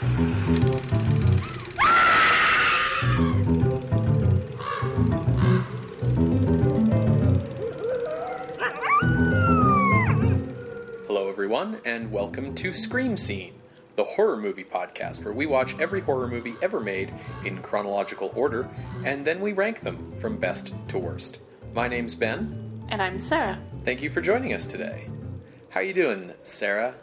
Hello, everyone, and welcome to Scream Scene, the horror movie podcast where we watch every horror movie ever made in chronological order, and then we rank them from best to worst. My name's Ben. And I'm Sarah. Thank you for joining us today. How are you doing, Sarah?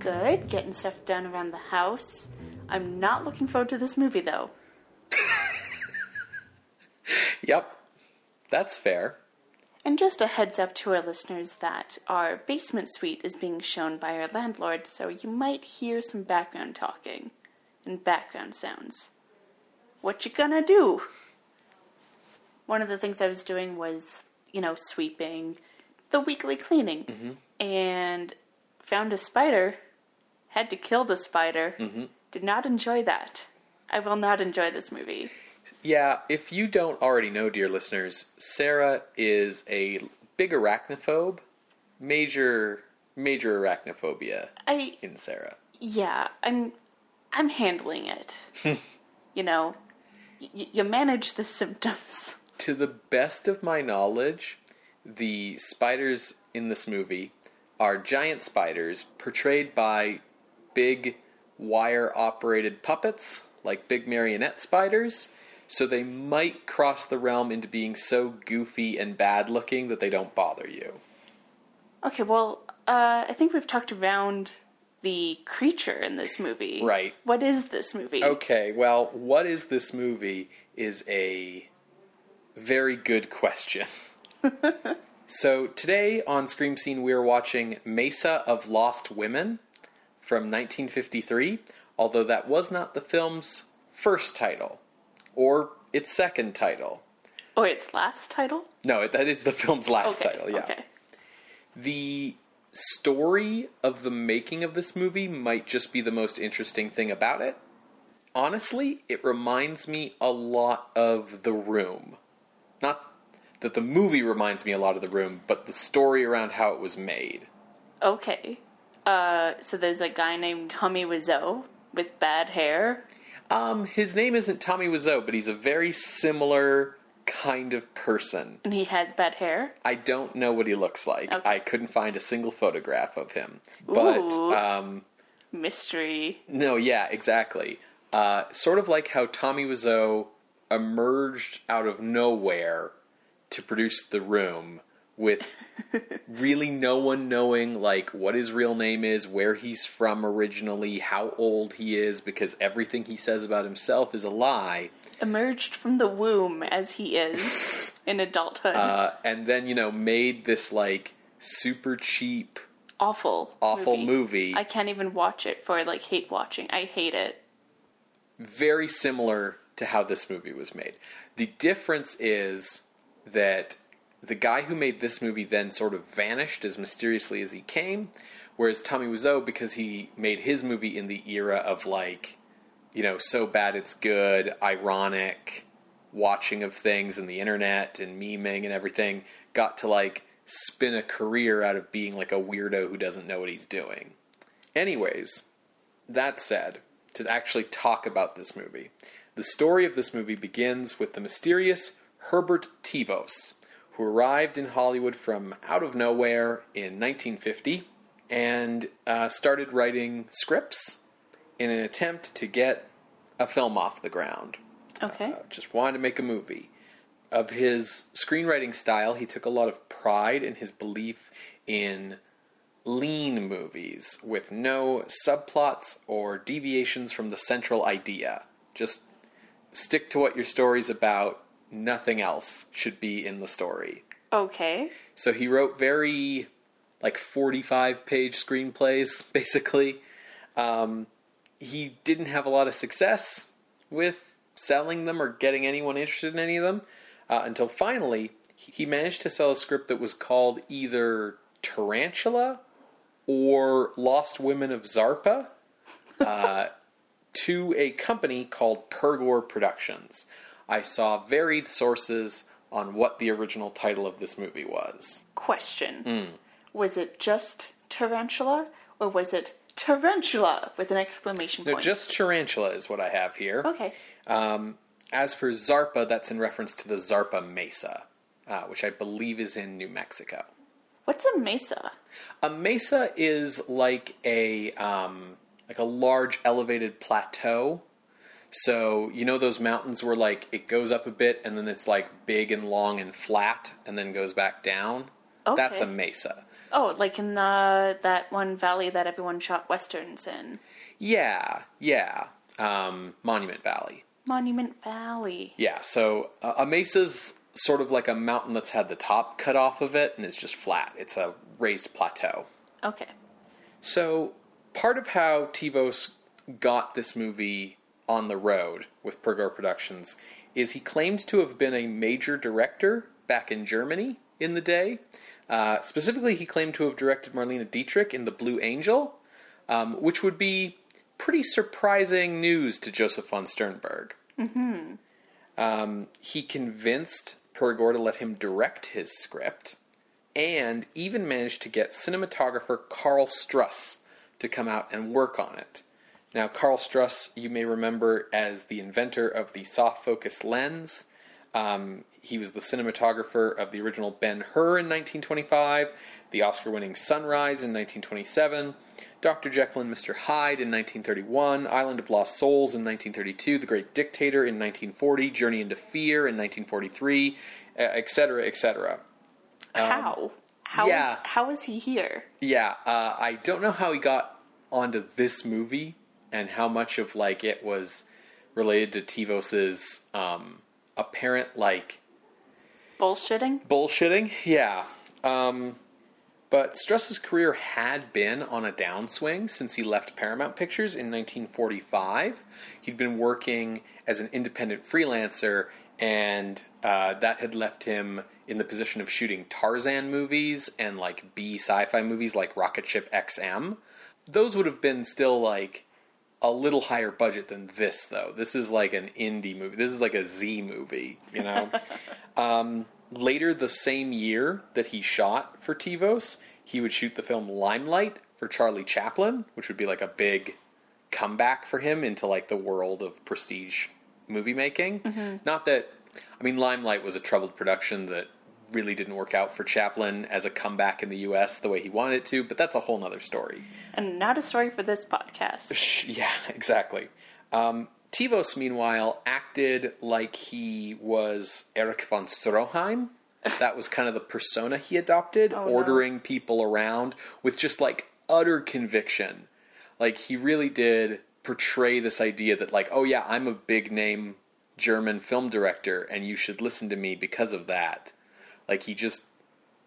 Good, getting stuff done around the house. I'm not looking forward to this movie though. Yep, that's fair. And just a heads up to our listeners that our basement suite is being shown by our landlord, so you might hear some background talking and background sounds. What you gonna do? One of the things I was doing was, you know, sweeping, the weekly cleaning, mm-hmm. and found a spider. Had to kill the spider. Mm-hmm. Did not enjoy that. I will not enjoy this movie. Yeah, if you don't already know, dear listeners, Sarah is a big arachnophobe. Major, major arachnophobia I in Sarah. yeah, I'm I'm handling it. you know, y- you manage the symptoms. To the best of my knowledge, the spiders in this movie are giant spiders portrayed by big wire operated puppets, like big marionette spiders. So they might cross the realm into being so goofy and bad looking that they don't bother you. Okay, well, uh, I think we've talked around the creature in this movie. Right. What is this movie? Okay, well, what is this movie is a very good question. so, today on Scream Scene, we are watching Mesa of Lost Women from 1953, although that was not the film's first title or its second title. Oh, its last title? No, that is the film's last Okay. title, yeah. Okay. The story of the making of this movie might just be the most interesting thing about it. Honestly, it reminds me a lot of The Room. Not that the movie reminds me a lot of The Room, but the story around how it was made. Okay. Uh, so there's a guy named Tommy Wiseau with bad hair. Um, his name isn't Tommy Wiseau, but he's a very similar kind of person. And he has bad hair. I don't know what he looks like. Okay. I couldn't find a single photograph of him. But Ooh. um, Mystery. No, yeah, exactly. Uh, sort of like how Tommy Wiseau emerged out of nowhere to produce The Room, with really no one knowing like what his real name is, where he's from originally, how old he is, because everything he says about himself is a lie. Emerged from the womb as he is in adulthood. Uh, and then you know made this like super cheap, awful. awful movie. I can't even watch it for like hate watching. I hate it. very similar to how this movie was made. The difference is that the guy who made this movie then sort of vanished as mysteriously as he came, whereas Tommy Wiseau, because he made his movie in the era of like, you know, so bad it's good, ironic watching of things and the internet and memeing and everything, got to like spin a career out of being like a weirdo who doesn't know what he's doing. Anyways, that said, to actually talk about this movie, the story of this movie begins with the mysterious Herbert Tevos, who arrived in Hollywood from out of nowhere in 1950 and uh, started writing scripts in an attempt to get a film off the ground. Okay. Uh, just wanted to make a movie. Of his screenwriting style, he took a lot of pride in his belief in lean movies with no subplots or deviations from the central idea. Just stick to what your story's about, nothing else should be in the story. okay. So he wrote very like 45 page screenplays, basically. Um, he didn't have a lot of success with selling them or getting anyone interested in any of them uh, until finally he managed to sell a script that was called either Tarantula or Lost Women of Zarpa uh, to a company called Pergor Productions. I saw varied sources on what the original title of this movie was. Question. Hmm. Was it just tarantula or was it Tarantula with an exclamation point? No, just tarantula is what I have here. okay. Um, as for Zarpa, that's in reference to the Zarpa Mesa, uh, which I believe is in New Mexico. What's a mesa? A mesa is like a um, like a large elevated plateau. So you know those mountains where like it goes up a bit and then it's like big and long and flat and then goes back down. Okay. That's a mesa. Oh, like in uh, that one valley that everyone shot westerns in, Yeah, yeah. Um, Monument Valley. Monument Valley. Yeah, so uh, a mesa's sort of like a mountain that's had the top cut off of it and is just flat. It's a raised plateau. Okay. So part of how Tevos got this movie on the road with Pergor Productions is he claims to have been a major director back in Germany in the day. Uh, specifically, he claimed to have directed Marlene Dietrich in The Blue Angel, um, which would be pretty surprising news to Josef von Sternberg. Um, he convinced Pergor to let him direct his script, and even managed to get cinematographer Karl Struss to come out and work on it. Now, Karl Struss, you may remember as the inventor of the soft focus lens. Um, he was the cinematographer of the original Ben Hur in 1925, the Oscar winning Sunrise in 1927, Dr. Jekyll and Mr. Hyde in 1931, Island of Lost Souls in 1932, The Great Dictator in 1940, Journey into Fear in 1943, etc., etc. how? How is Um, yeah. how is he here? Yeah, uh, I don't know how he got onto this movie and how much of like it was related to Tevos's um, apparent like Bullshitting? bullshitting. Yeah. Um, but Struss's career had been on a downswing since he left Paramount Pictures in 1945. He'd been working as an independent freelancer, and uh, that had left him in the position of shooting Tarzan movies and like B sci fi movies like Rocket Ship XM. Those would have been still like a little higher budget than this, though. This is like an indie movie. This is like a Z movie, you know? um, later the same year that he shot for Tevos, he would shoot the film Limelight for Charlie Chaplin, which would be like a big comeback for him into like the world of prestige movie making. Not that, I mean, Limelight was a troubled production that really didn't work out for Chaplin as a comeback in the US the way he wanted it to, but that's a whole nother story. And not a story for this podcast. Yeah, exactly. Um, Tevos, meanwhile, acted like he was Erich von Stroheim. That was kind of the persona he adopted, Oh, no. ordering people around with just like utter conviction. Like he really did portray this idea that, like, oh yeah, I'm a big name German film director, and you should listen to me because of that. Like he just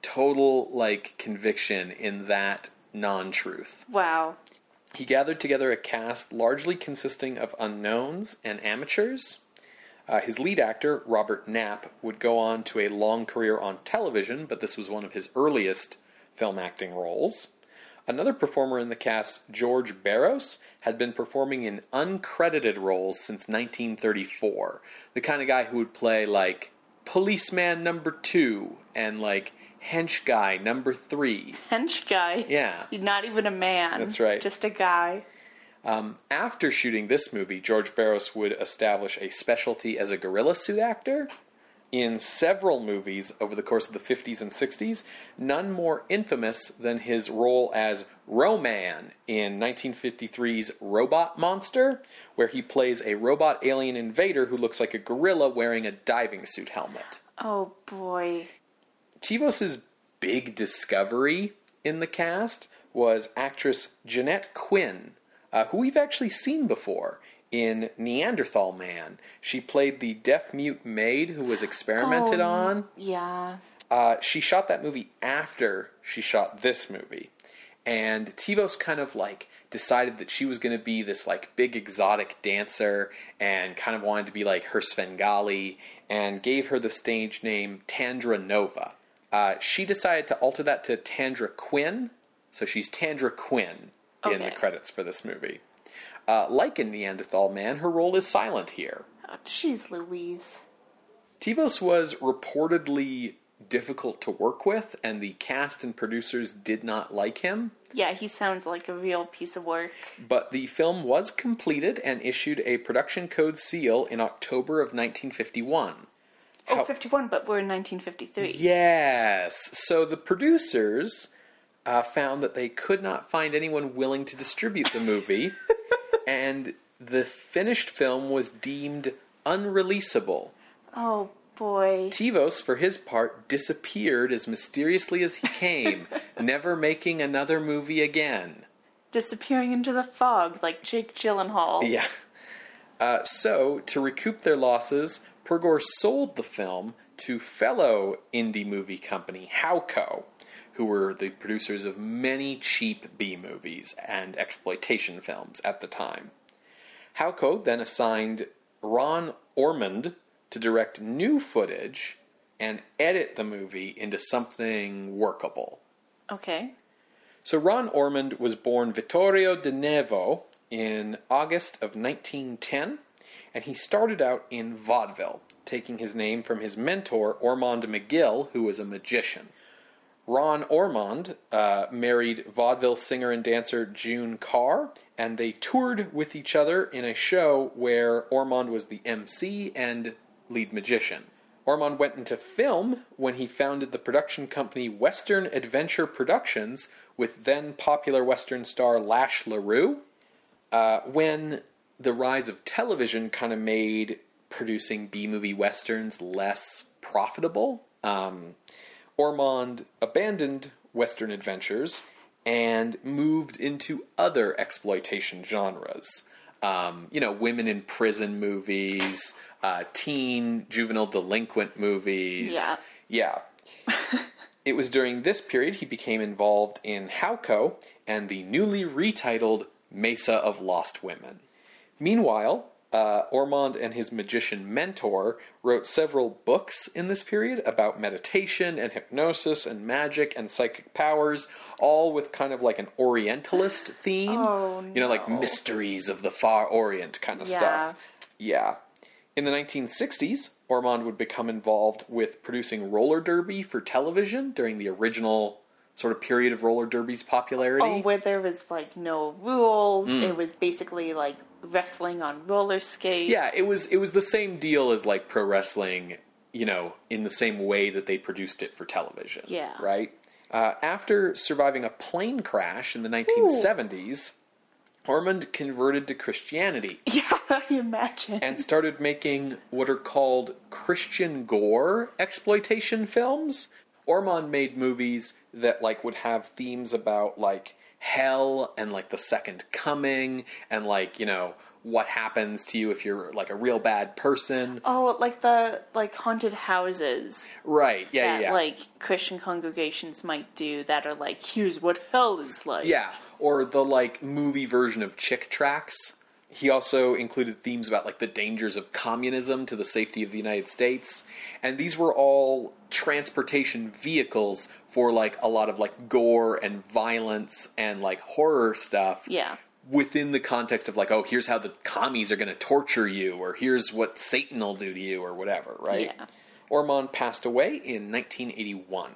total like conviction in that non-truth. Wow. He gathered together a cast largely consisting of unknowns and amateurs. Uh, his lead actor, Robert Knapp, would go on to a long career on television, but this was one of his earliest film acting roles. Another performer in the cast, George Barrows, had been performing in uncredited roles since 1934. The kind of guy who would play like policeman number two and like hench guy number three. Hench guy. Yeah. Not even a man. That's right. Just a guy. Um, after shooting this movie, George Barrows would establish a specialty as a gorilla suit actor in several movies over the course of the 50s and 60s, none more infamous than his role as Ro-Man in 1953's Robot Monster, where he plays a robot alien invader who looks like a gorilla wearing a diving suit helmet. Oh boy. Tevos's big discovery in the cast was actress Jeanette Quinn, uh, who we've actually seen before in Neanderthal Man. She played the deaf mute maid who was experimented Oh, on. Yeah. Uh, she shot that movie after she shot this movie. And Tevos kind of like decided that she was going to be this like big exotic dancer and kind of wanted to be like her Svengali and gave her the stage name Tandra Nova. Uh, she decided to alter that to Tandra Quinn, so she's Tandra Quinn in the credits for this movie. Uh, like in Neanderthal Man, her role is silent here. Oh, jeez Louise. Tevos was reportedly difficult to work with, and the cast and producers did not like him. Yeah, he sounds like a real piece of work. But the film was completed and issued a production code seal in October of 1951. Oh, How- 51, but we're in 1953. Yes. So the producers uh, found that they could not find anyone willing to distribute the movie, and the finished film was deemed unreleasable. Oh, boy. Tevos, for his part, disappeared as mysteriously as he came, never making another movie again. Disappearing into the fog like Jake Gyllenhaal. Yeah. Uh, so, to recoup their losses, Pergor sold the film to fellow indie movie company Howco, who were the producers of many cheap B movies and exploitation films at the time. Howco then assigned Ron Ormond to direct new footage and edit the movie into something workable. Okay. So Ron Ormond was born Vittorio De Nevo in August of 1910, and he started out in vaudeville, taking his name from his mentor Ormond McGill, who was a magician. Ron Ormond uh, married vaudeville singer and dancer June Carr, and they toured with each other in a show where Ormond was the MC and lead magician. Ormond went into film when he founded the production company Western Adventure Productions with then popular Western star Lash LaRue. Uh, when the rise of television kind of made producing B movie westerns less profitable, um, Ormond abandoned Western adventures and moved into other exploitation genres. Um, you know, women in prison movies, uh, teen juvenile delinquent movies. Yeah. Yeah. it was during this period he became involved in Howco and the newly retitled Mesa of Lost Women. Meanwhile, uh, Ormond and his magician mentor wrote several books in this period about meditation and hypnosis and magic and psychic powers, all with kind of like an Orientalist theme. Oh, You know, like mysteries of the Far Orient kind of Yeah. stuff. Yeah. In the 1960s, Ormond would become involved with producing roller derby for television during the original sort of period of roller derby's popularity. Oh, where there was like no rules. Mm. It was basically like wrestling on roller skates. Yeah, it was it was the same deal as like pro wrestling, you know, in the same way that they produced it for television. Yeah. Right? Uh, after surviving a plane crash in the 1970s, Ormond converted to Christianity Yeah, I imagine. and started making what are called Christian gore exploitation films. Ormond made movies that like would have themes about like hell and like the second coming and like, you know, what happens to you if you're like a real bad person. oh, like the like haunted houses Right. Yeah, that yeah. like Christian congregations might do that are like, here's what hell is like. Yeah, or the like movie version of Chick Tracts. He also included themes about like the dangers of communism to the safety of the United States, and these were all transportation vehicles for like a lot of like gore and violence and like horror stuff. Yeah. Within the context of like, oh, here's how the commies are going to torture you, or here's what Satan will do to you, or whatever, right? Yeah. Ormond passed away in 1981.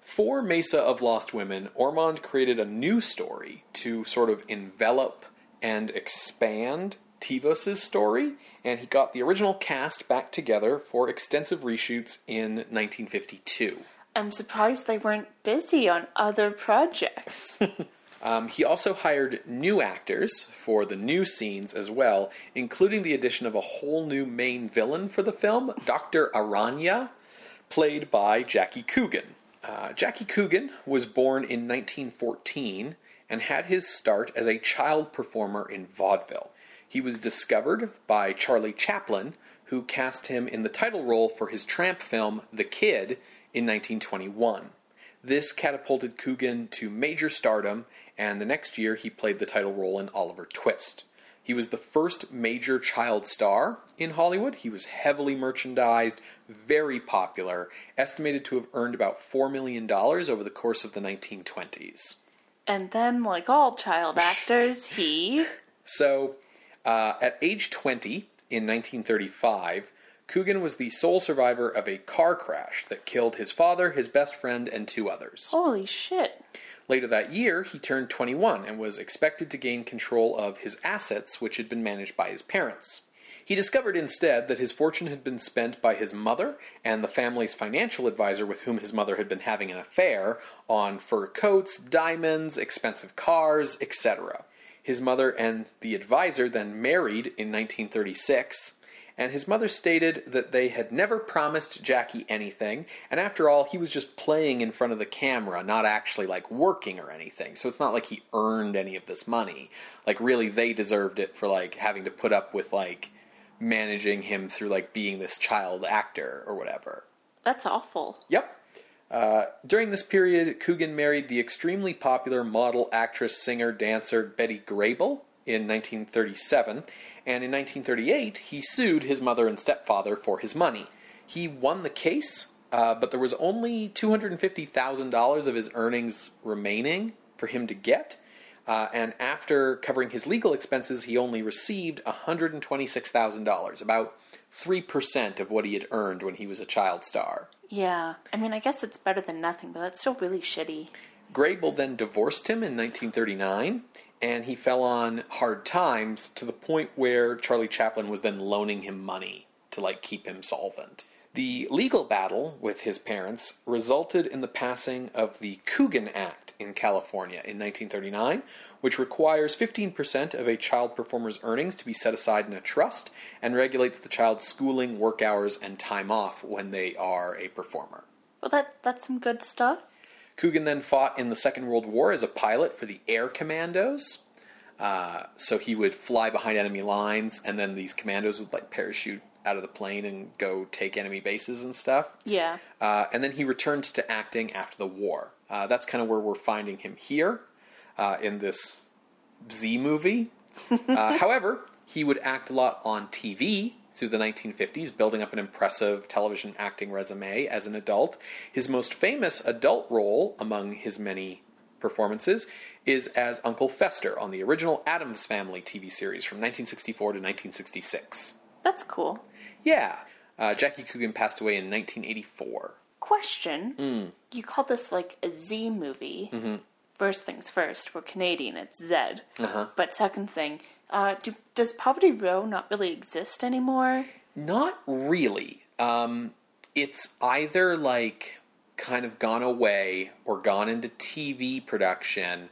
For Mesa of Lost Women, Ormond created a new story to sort of envelop and expand Tevos' story, and he got the original cast back together for extensive reshoots in 1952. I'm surprised they weren't busy on other projects. Um, he also hired new actors for the new scenes as well, including the addition of a whole new main villain for the film, Dr. Aranya, played by Jackie Coogan. Uh, Jackie Coogan was born in 1914 and had his start as a child performer in vaudeville. He was discovered by Charlie Chaplin, who cast him in the title role for his tramp film The Kid in 1921. This catapulted Coogan to major stardom, and the next year he played the title role in Oliver Twist. He was the first major child star in Hollywood. He was heavily merchandised, very popular, estimated to have earned about $4 million over the course of the 1920s. And then, like all child actors, he So, uh, at age 20 in 1935, Coogan was the sole survivor of a car crash that killed his father, his best friend, and two others. Holy shit. Later that year, he turned 21 and was expected to gain control of his assets, which had been managed by his parents. He discovered instead that his fortune had been spent by his mother and the family's financial advisor, with whom his mother had been having an affair, on fur coats, diamonds, expensive cars, etc. His mother and the advisor then married in 1936, and his mother stated that they had never promised Jackie anything, and after all, he was just playing in front of the camera, not actually like working or anything. So it's not like he earned any of this money. Like really they deserved it for like having to put up with like managing him through like being this child actor or whatever. That's awful. Yep. Uh, during this period, Coogan married the extremely popular model, actress, singer, dancer Betty Grable in 1937, and in 1938 he sued his mother and stepfather for his money. He won the case, uh, but there was only $250,000 of his earnings remaining for him to get. Uh, and after covering his legal expenses, he only received $126,000, about 3% of what he had earned when he was a child star. Yeah. I mean, I guess it's better than nothing, but that's still really shitty. Grable then divorced him in 1939, and he fell on hard times to the point where Charlie Chaplin was then loaning him money to like keep him solvent. The legal battle with his parents resulted in the passing of the Coogan Act in California in 1939, which requires 15% of a child performer's earnings to be set aside in a trust and regulates the child's schooling, work hours, and time off when they are a performer. Well, that that's some good stuff. Coogan then fought in the Second World War as a pilot for the Air Commandos. Uh, so he would fly behind enemy lines, and then these commandos would like parachute out of the plane and go take enemy bases and stuff. Yeah. Uh, and then he returned to acting after the war. Uh, that's kind of where we're finding him here uh, in this Z movie. Uh, however, he would act a lot on TV through the 1950s, building up an impressive television acting resume as an adult. His most famous adult role among his many performances is as Uncle Fester on the original Addams Family TV series from 1964 to 1966. That's cool. Yeah, uh, Jackie Coogan passed away in 1984. Question. Hmm. You call this like a Z movie. Mm-hmm. First things first, we're Canadian, it's Z. Uh-huh. But second thing, uh, do, does Poverty Row not really exist anymore? Not really. Um, it's either like kind of gone away or gone into TV production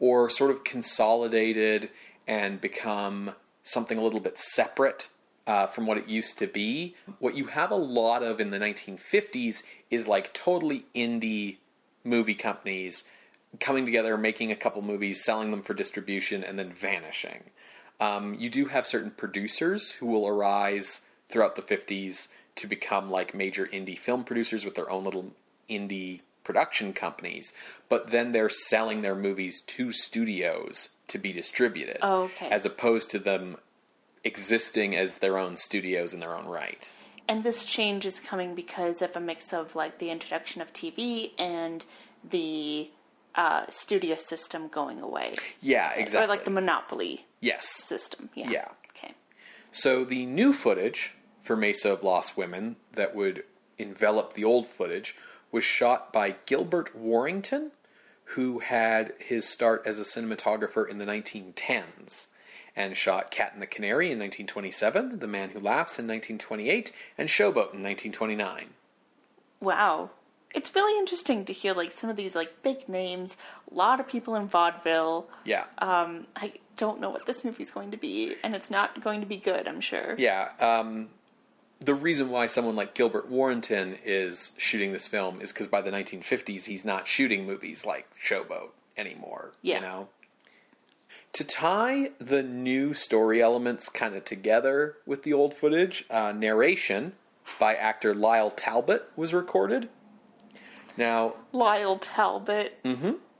or sort of consolidated and become something a little bit separate uh, from what it used to be. What you have a lot of in the 1950s is like totally indie movie companies coming together, making a couple movies, selling them for distribution, and then vanishing. Um, you do have certain producers who will arise throughout the 50s to become like major indie film producers with their own little indie production companies, but then they're selling their movies to studios to be distributed. Oh, okay. As opposed to them existing as their own studios in their own right. And this change is coming because of a mix of like the introduction of TV and the uh, studio system going away. Yeah, exactly. Or like the monopoly yes. system. Yeah. Yeah. Okay. So the new footage for Mesa of Lost Women that would envelop the old footage was shot by Gilbert Warrenton, who had his start as a cinematographer in the 1910s and shot Cat and the Canary in 1927, The Man Who Laughs in 1928, and Showboat in 1929. Wow. It's really interesting to hear like some of these like big names, a lot of people in vaudeville. Yeah. Um, I don't know what this movie's going to be, and it's not going to be good, I'm sure. Yeah. Um, the reason why someone like Gilbert Warrenton is shooting this film is because by the 1950s he's not shooting movies like Showboat anymore. Yeah. You know? To tie the new story elements kind of together with the old footage, uh, narration by actor Lyle Talbot was recorded. Now, Lyle Talbot.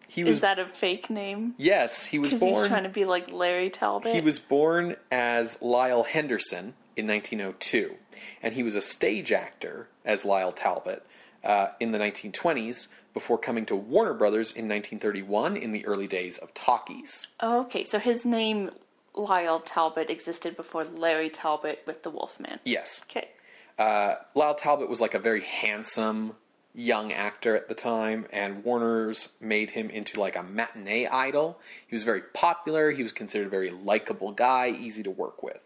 he was Is that a fake name? yes, he was Because born he's trying to be like Larry Talbot. He was born as Lyle Henderson in 1902, and he was a stage actor as Lyle Talbot uh, in the 1920s before coming to Warner Brothers in 1931 in the early days of talkies. Okay, so his name Lyle Talbot existed before Larry Talbot with the Wolfman. Yes. Okay. Uh, Lyle Talbot was like a very handsome young actor at the time, and Warner's made him into like a matinee idol. He was very popular. He was considered a very likable guy, easy to work with.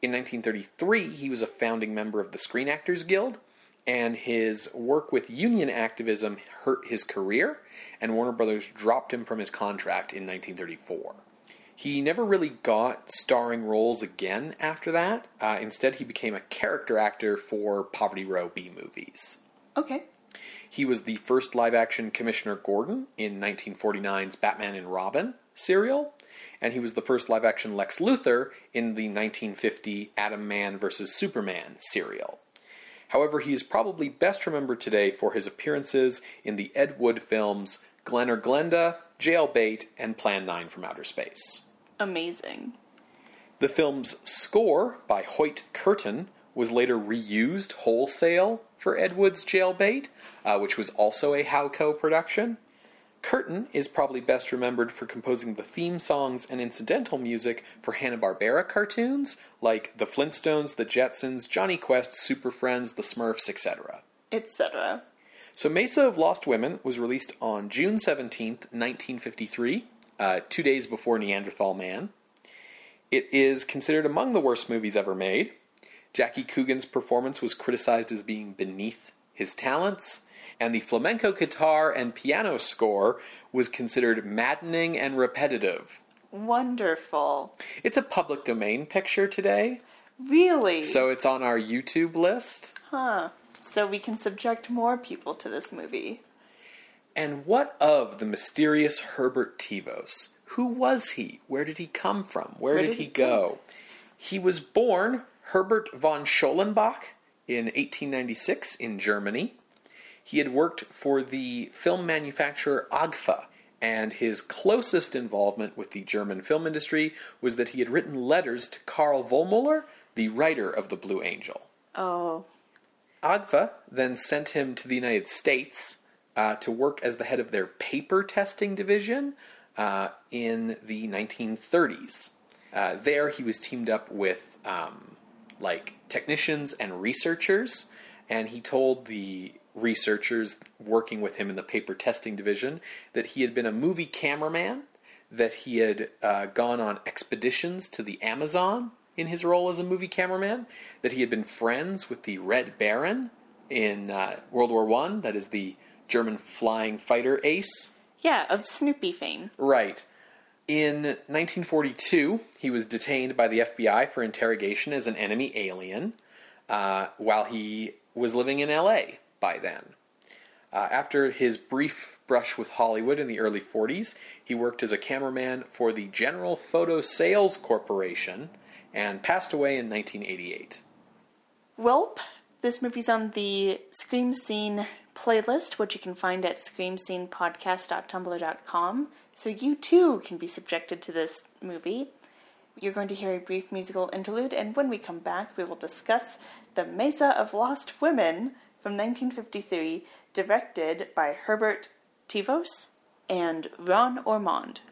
In 1933, he was a founding member of the Screen Actors Guild, and his work with union activism hurt his career, and Warner Brothers dropped him from his contract in 1934. He never really got starring roles again after that. Uh, instead, he became a character actor for Poverty Row B movies. Okay. He was the first live action Commissioner Gordon in 1949's Batman and Robin serial, and he was the first live action Lex Luthor in the 1950 Atom Man vs. Superman serial. However, he is probably best remembered today for his appearances in the Ed Wood films Glen or Glenda, Jailbait, and Plan 9 from Outer Space. Amazing. The film's score by Hoyt Curtin was later reused wholesale for Ed Wood's Jailbait, uh, which was also a Howco production. Curtin is probably best remembered for composing the theme songs and incidental music for Hanna-Barbera cartoons like The Flintstones, The Jetsons, Jonny Quest, Super Friends, The Smurfs, etc. Etc. So Mesa of Lost Women was released on June 17th, 1953, uh, two days before Neanderthal Man. It is considered among the worst movies ever made. Jackie Coogan's performance was criticized as being beneath his talents, and the flamenco guitar and piano score was considered maddening and repetitive. Wonderful. It's a public domain picture today, Really? so it's on our YouTube list. huh. So we can subject more people to this movie. And what of the mysterious Herbert Tevos? Who was he? Where did he come from? Where, did, he go? He was born Herbert von Schollenbach in 1896 in Germany. He had worked for the film manufacturer Agfa, and his closest involvement with the German film industry was that he had written letters to Karl Vollmuller, the writer of The Blue Angel. Oh. Agfa then sent him to the United States uh, to work as the head of their paper testing division uh, in the 1930s. Uh, there, he was teamed up with um, like technicians and researchers, and he told the researchers working with him in the paper testing division that he had been a movie cameraman, that he had uh, gone on expeditions to the Amazon in his role as a movie cameraman, that he had been friends with the Red Baron in uh, World War One, that is the German flying fighter ace. Yeah, of Snoopy fame. Right. In 1942, he was detained by the FBI for interrogation as an enemy alien uh, while he was living in LA by then. Uh, after his brief brush with Hollywood in the early 40s, he worked as a cameraman for the General Photo Sales Corporation and passed away in 1988. Welp, this movie's on the Scream Scene playlist, which you can find at screamscenepodcast.tumblr.com. So you too can be subjected to this movie. You're going to hear a brief musical interlude, and when we come back, we will discuss The Mesa of Lost Women from 1953, directed by Herbert Tevos and Ron Ormond.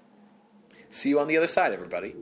See you on the other side, everybody.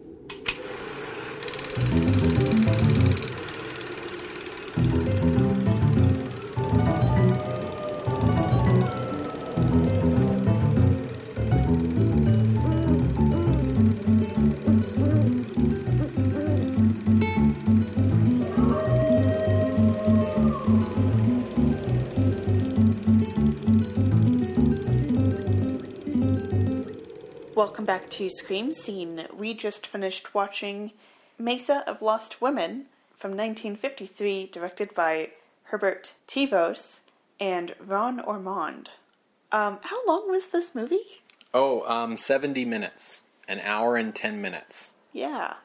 Welcome back to Scream Scene. We just finished watching Mesa of Lost Women from 1953, directed by Herbert Tevos and Ron Ormond. Um, how long was this movie? Oh, um, 70 minutes. An hour and 10 minutes. Yeah,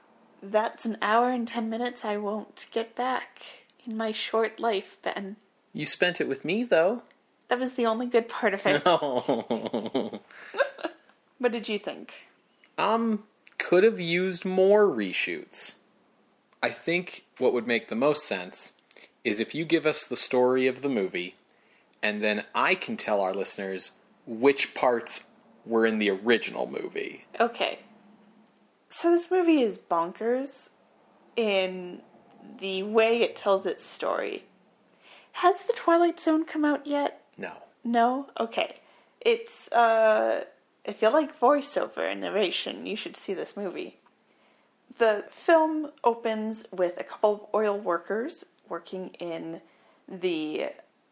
that's an hour and ten minutes I won't get back in my short life, Ben. You spent it with me, though. That was the only good part of it. Oh. what did you think? um, could have used more reshoots. I think what would make the most sense is if you give us the story of the movie, and then I can tell our listeners which parts were in the original movie. Okay. So this movie is bonkers in the way it tells its story. Has the Twilight Zone come out yet? No. No? Okay. It's, uh, if you like voiceover and narration, you should see this movie. The film opens with a couple of oil workers working in the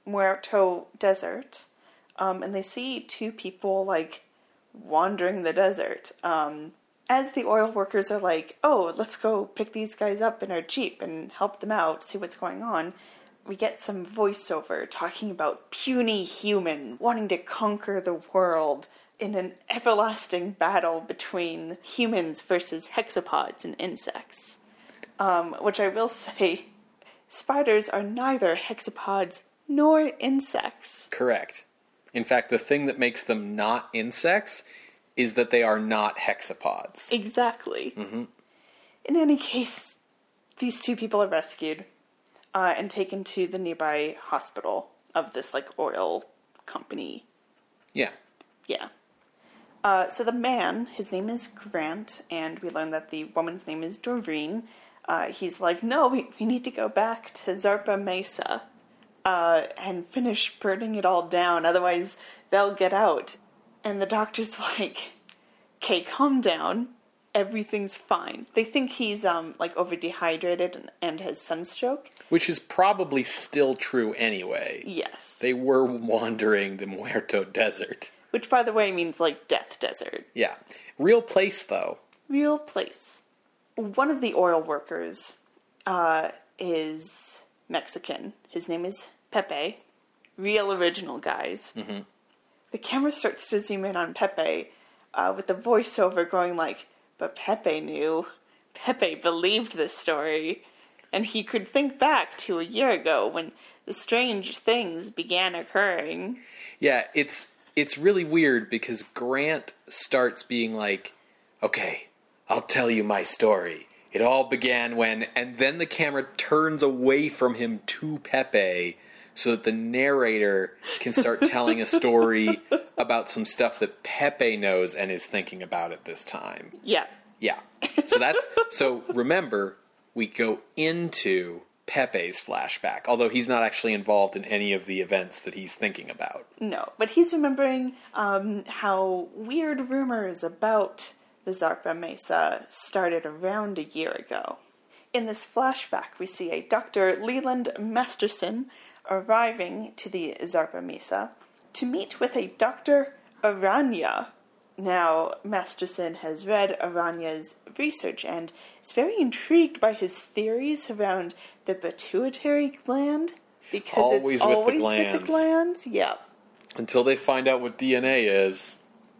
Muerto Desert, um, and they see two people, like, wandering the desert. Um, as the oil workers are like, oh, let's go pick these guys up in our Jeep and help them out, see what's going on, we get some voiceover talking about puny human wanting to conquer the world in an everlasting battle between humans versus hexapods and insects. Um, which I will say, spiders are neither hexapods nor insects. Correct. In fact, the thing that makes them not insects is that they are not hexapods. Exactly. In any case, these two people are rescued uh, and taken to the nearby hospital of this like oil company. Yeah. Yeah. Uh, so the man, his name is Grant, and we learn that the woman's name is Doreen. Uh, he's like, no, we, we need to go back to Zarpa Mesa uh, and finish burning it all down, otherwise they'll get out. And the doctor's like, okay, calm down. Everything's fine. They think he's um like over dehydrated and, and has sunstroke. Which is probably still true anyway. Yes. They were wandering the Muerto Desert. Which by the way means like death desert. Yeah. Real place, though. real place. One of the oil workers uh, is Mexican. His name is Pepe. Real original, guys. Mm-hmm. The camera starts to zoom in on Pepe uh, with the voiceover going like, but Pepe knew. Pepe believed this story. And he could think back to a year ago when the strange things began occurring. Yeah, it's it's really weird because Grant starts being like, "Okay, I'll tell you my story. It all began when," and then the camera turns away from him to Pepe so that the narrator can start telling a story about some stuff that Pepe knows and is thinking about at this time. Yeah. Yeah. So that's so remember, we go into Pepe's flashback, although he's not actually involved in any of the events that he's thinking about. No, but he's remembering um, how weird rumors about the Zarpa Mesa started around a year ago. In this flashback, we see a Dr. Leland Masterson arriving to the Zarpa Mesa to meet with a Dr. Aranya. Now, Masterson has read Aranya's research and is very intrigued by his theories around the pituitary gland because Always it's with the always with the glands. Yeah. Until they find out what DNA is.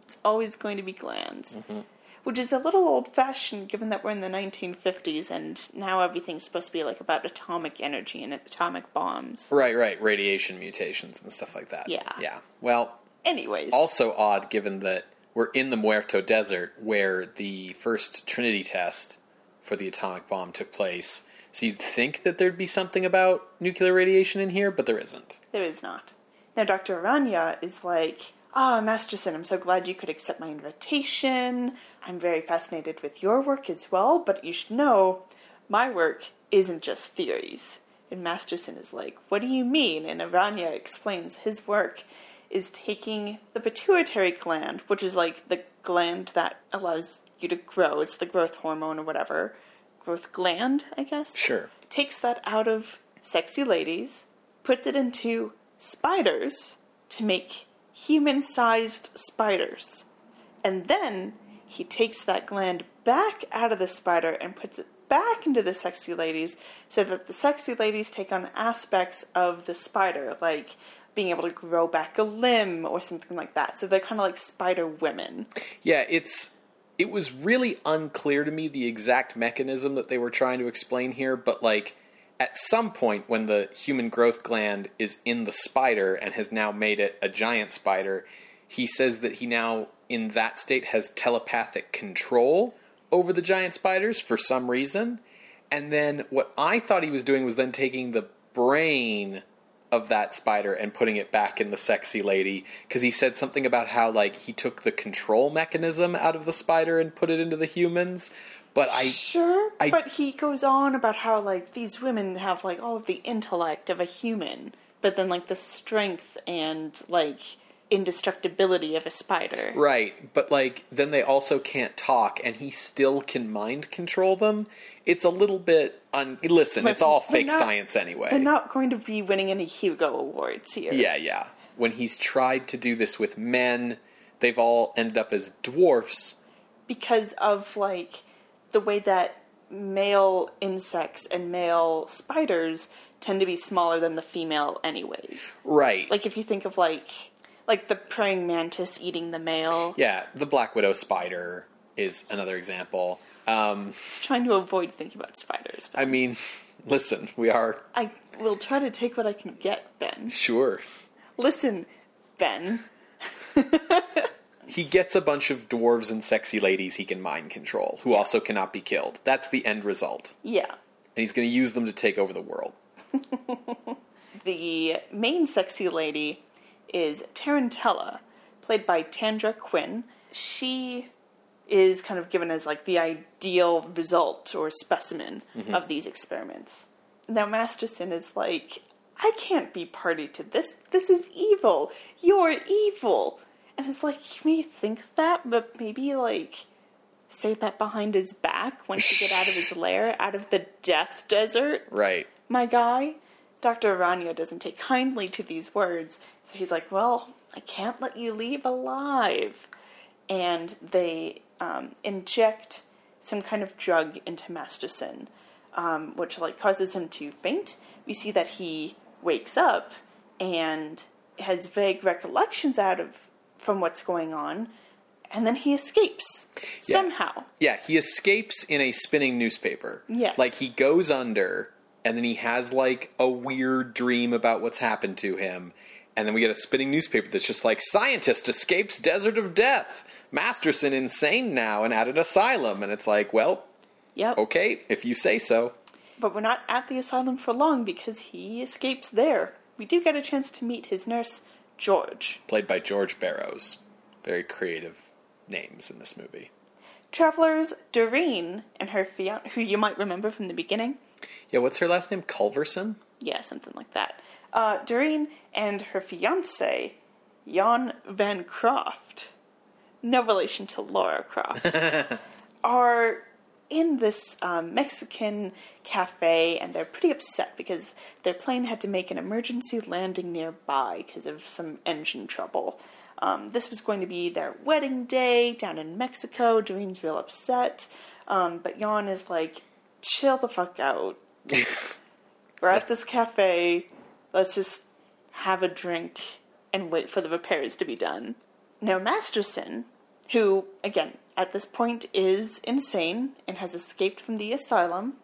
It's always going to be glands. Mm-hmm. Which is a little old fashioned given that we're in the 1950s and now everything's supposed to be like about atomic energy and atomic bombs. Right, right. Radiation mutations and stuff like that. Yeah. Yeah. Well, Anyways, also odd given that we're in the Muerto Desert where the first Trinity test for the atomic bomb took place. So you'd think that there'd be something about nuclear radiation in here, but there isn't. there is not. Now, Dr. Aranya is like, Ah, Masterson, I'm so glad you could accept my invitation. I'm very fascinated with your work as well, but you should know my work isn't just theories. And Masterson is like, What do you mean? And Aranya explains his work is taking the pituitary gland, which is like the gland that allows you to grow, it's the growth hormone or whatever. Growth gland, I guess? Sure. takes that out of sexy ladies, puts it into spiders to make human sized spiders. And then he takes that gland back out of the spider and puts it back into the sexy ladies so that the sexy ladies take on aspects of the spider, like being able to grow back a limb or something like that. So they're kind of like spider women. Yeah, it's it was really unclear to me the exact mechanism that they were trying to explain here, but like at some point when the human growth gland is in the spider and has now made it a giant spider, he says that he now in that state has telepathic control over the giant spiders for some reason. And then what I thought he was doing was then taking the brain of that spider and putting it back in the sexy lady because he said something about how like he took the control mechanism out of the spider and put it into the humans. But i Sure, I- but he goes on about how like these women have like all of the intellect of a human, but then like the strength and like indestructibility of a spider. Right, but like then they also can't talk, and he still can mind control them. It's a little bit un. Listen, it's all fake not- science anyway. They're not going to be winning any Hugo Awards here. Yeah, yeah. When he's tried to do this with men, they've all ended up as dwarfs. because of like the way that male insects and male spiders tend to be smaller than the female anyways. Right. Like if you think of like like the praying mantis eating the male. yeah, the black widow spider is another example. Um, Just trying to avoid thinking about spiders. I mean, listen, we are I will try to take what I can get, Ben. sure. Listen, Ben. He gets a bunch of dwarves and sexy ladies he can mind control, who also cannot be killed. That's the end result. Yeah. And he's going to use them to take over the world. The main sexy lady is Tarantella, played by Tandra Quinn. She is kind of given as like the ideal result or specimen mm-hmm. of these experiments. Now Masterson is like, I can't be party to this. This is evil. You're evil. And it's like, you may think that, but maybe like say that behind his back once you get out of his lair, out of the death desert Right. my guy, Dr. Aranya doesn't take kindly to these words, so he's like, Well, I can't let you leave alive. And they um, inject some kind of drug into Masterson, um, which like causes him to faint. We see that he wakes up and has vague recollections out of from what's going on, and then he escapes Yeah. somehow. Yeah, he escapes in a spinning newspaper. Yes. Like he goes under and then he has like a weird dream about what's happened to him. And then we get a spinning newspaper that's just like scientist escapes desert of death. Masterson insane now and at an asylum and it's like, well, Yep. okay, if you say so. But we're not at the asylum for long because he escapes there. We do get a chance to meet his nurse, George. Played by George Barrows. Very creative names in this movie. Travelers Doreen and her fiance, who you might remember from the beginning. Yeah, what's her last name? Culverson? Yeah, something like that. Uh, Doreen and her fiance, Jan Van Croft, no relation to Lara Croft, are in this um, Mexican cafe and they're pretty upset because their plane had to make an emergency landing nearby because of some engine trouble. Um, this was going to be their wedding day down in Mexico. Doreen's real upset, um, but Jan is like, chill the fuck out. We're at this cafe. Let's just have a drink and wait for the repairs to be done. Now, Masterson, who, again, at this point is insane and has escaped from the asylum,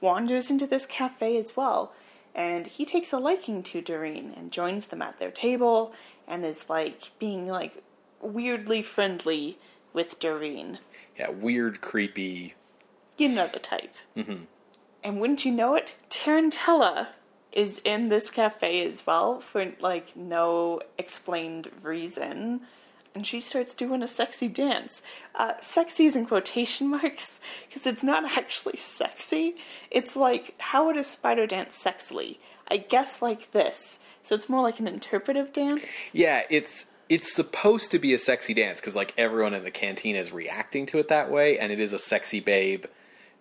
wanders into this cafe as well. And he takes a liking to Doreen and joins them at their table and is like being like weirdly friendly with Doreen. Yeah, weird, creepy. You know the type. Mm-hmm. And wouldn't you know it, Tarantella is in this cafe as well for like no explained reason. And she starts doing a sexy dance. Uh, sexy is in quotation marks because it's not actually sexy. It's like, how would a spider dance sexily? I guess like this. So it's more like an interpretive dance. Yeah, it's it's supposed to be a sexy dance because like everyone in the canteen is reacting to it that way, and it is a sexy babe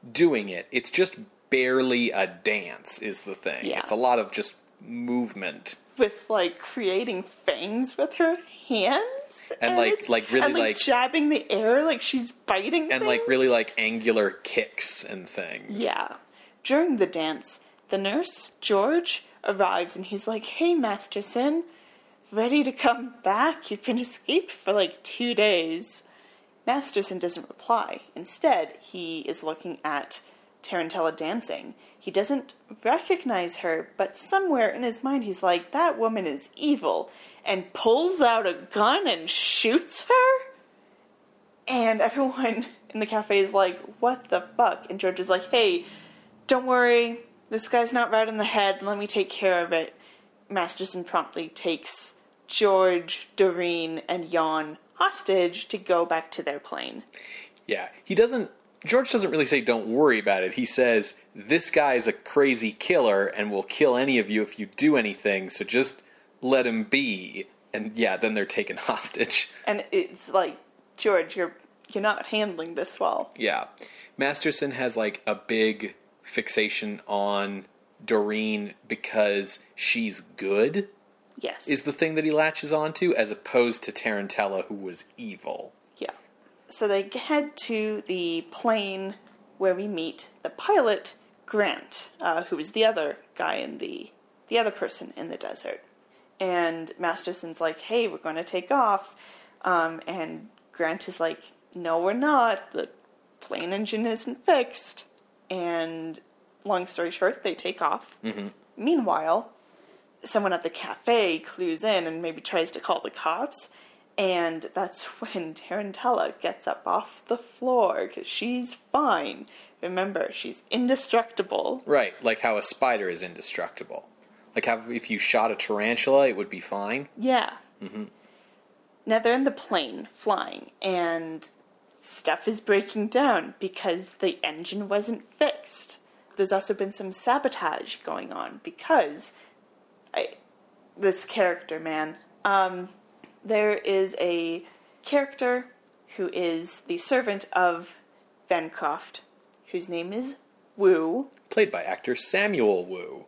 doing it. It's just barely a dance, is the thing. Yeah. It's a lot of just movement. with like creating fangs with her hands And, like- like, really, and, like, like- jabbing the air like she's biting And like really like angular kicks and things. yeah during the dance the nurse george arrives and he's like hey masterson ready to come back you've been escaped for like two days masterson doesn't reply instead he is looking at Tarantella dancing. He doesn't recognize her, but somewhere in his mind he's like, that woman is evil, and pulls out a gun and shoots her? And everyone in the cafe is like, what the fuck? And George is like, hey, don't worry, this guy's not right in the head, let me take care of it. Masterson promptly takes George, Doreen, and Jan hostage to go back to their plane. Yeah. He doesn't George doesn't really say don't worry about it. He says this guy is a crazy killer and will kill any of you if you do anything. So just let him be. And yeah, then they're taken hostage. And it's like, George, you're you're not handling this well. Yeah. Masterson has like a big fixation on Doreen because she's good Yes. is the thing that he latches onto as opposed to Tarantella who was evil. So they head to the plane where we meet the pilot, Grant, uh, who is the other guy in the the other person in the desert. And Masterson's like, "Hey, we're going to take off," um, and Grant is like, "No, we're not. The plane engine isn't fixed." And long story short, they take off. Mm-hmm. Meanwhile, someone at the cafe clues in and maybe tries to call the cops. And that's when Tarantella gets up off the floor because she's fine. Remember, she's indestructible. Right, like how a spider is indestructible. Like how if you shot a tarantula, it would be fine. Yeah. Mm-hmm. Now they're in the plane flying, and stuff is breaking down because the engine wasn't fixed. There's also been some sabotage going on because I, this character, man. Um, there is a character who is the servant of Vancroft, whose name is Wu, Played by actor Samuel Wu.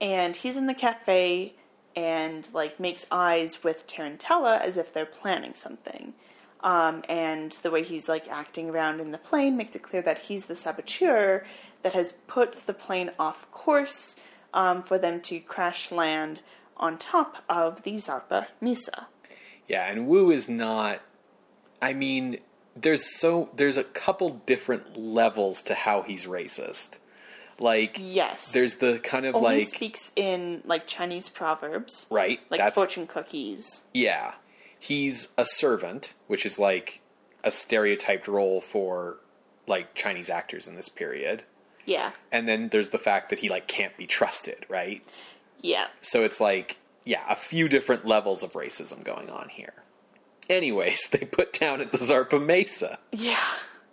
and he's in the cafe and like makes eyes with Tarantella as if they're planning something. Um, and the way he's like acting around in the plane makes it clear that he's the saboteur that has put the plane off course um, for them to crash land on top of the Zarpa Mesa. Yeah, and Wu is not. I mean, there's so there's a couple different levels to how he's racist. Like, Yes. there's the kind of only like speaks in like Chinese proverbs, right. like fortune cookies. yeah. He's a servant, which is like a stereotyped role for like Chinese actors in this period. Yeah. And then there's the fact that he like can't be trusted, right? Yeah. So it's like, yeah, a few different levels of racism going on here. Anyways, they put down at the Zarpa Mesa. Yeah.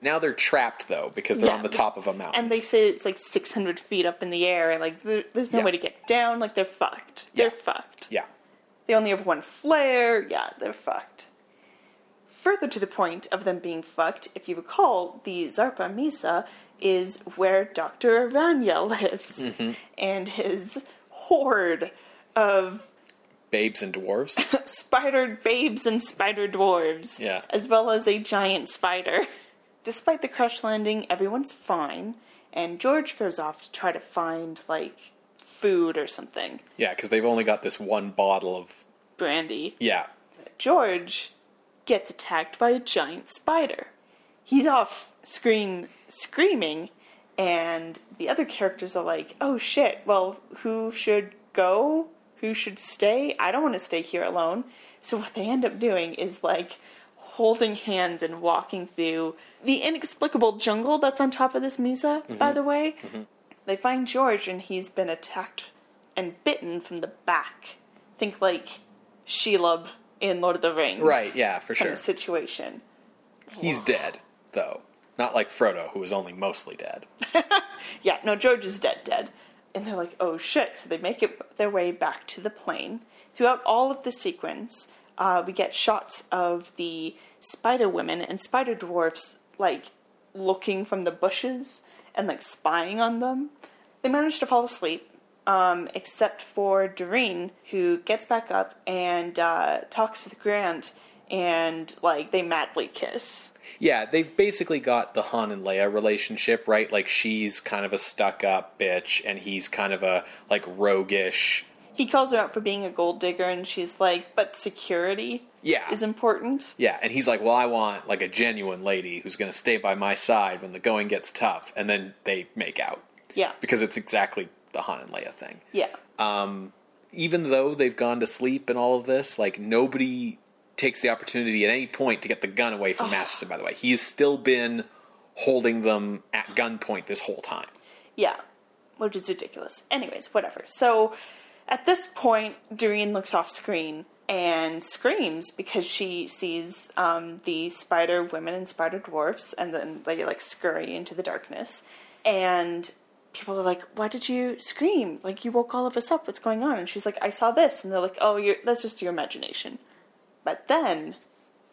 Now they're trapped though because they're Yeah. on the top of a mountain. And they say it's like 600 feet up in the air, and like there, there's no Yeah. way to get down. Like they're fucked. They're Yeah. fucked. yeah, They only have one flare. Yeah, they're fucked. Further to the point of them being fucked, if you recall, the Zarpa Mesa is where Dr. Aranya lives, Mm-hmm. and his horde of babes and dwarves. spider babes and spider dwarves, Yeah. as well as a giant spider. Despite the crash landing, everyone's fine, and George goes off to try to find like food or something. yeah, because they've only got this one bottle of Brandy. yeah. George gets attacked by a giant spider. He's off screen screaming, and the other characters are like, "Oh shit! Well, who should go? Who should stay? I don't want to stay here alone." So what they end up doing is like holding hands and walking through the inexplicable jungle that's on top of this Mesa. Mm-hmm. By the way, mm-hmm. they find George, and he's been attacked and bitten from the back. Think like Shelob in Lord of the Rings. Right, yeah, for sure. situation. He's dead though, not like Frodo, who is only mostly dead. Yeah, no, George is dead, dead. And they're like, oh shit. So they make it their way back to the plane. Throughout all of the sequence, uh, we get shots of the spider women and spider dwarfs, like, looking from the bushes and, like, spying on them. They manage to fall asleep, um, except for Doreen, who gets back up and uh, talks with Grant, and, like, they madly kiss. Yeah, they've basically got the Han and Leia relationship, right? Like she's kind of a stuck-up bitch, and he's kind of a like roguish. He calls her out for being a gold digger, and she's like, but security Yeah, is important. Yeah, and he's like, "Well, I want like a genuine lady who's going to stay by my side when the going gets tough." And then they make out Yeah. because it's exactly the Han and Leia thing. Yeah. Um Even though they've gone to sleep and all of this, like nobody takes the opportunity at any point to get the gun away from Masterson. By the way, he has still been holding them at gunpoint this whole time. Yeah. Which is ridiculous. Anyways, whatever. So at this point, Doreen looks off screen and screams because she sees um, the spider women and spider dwarfs, and then they like scurry into the darkness. And people are like, "Why did you scream? Like you woke all of us up. What's going on?" And she's like, "I saw this," and they're like, "Oh, you're, that's just your imagination." But then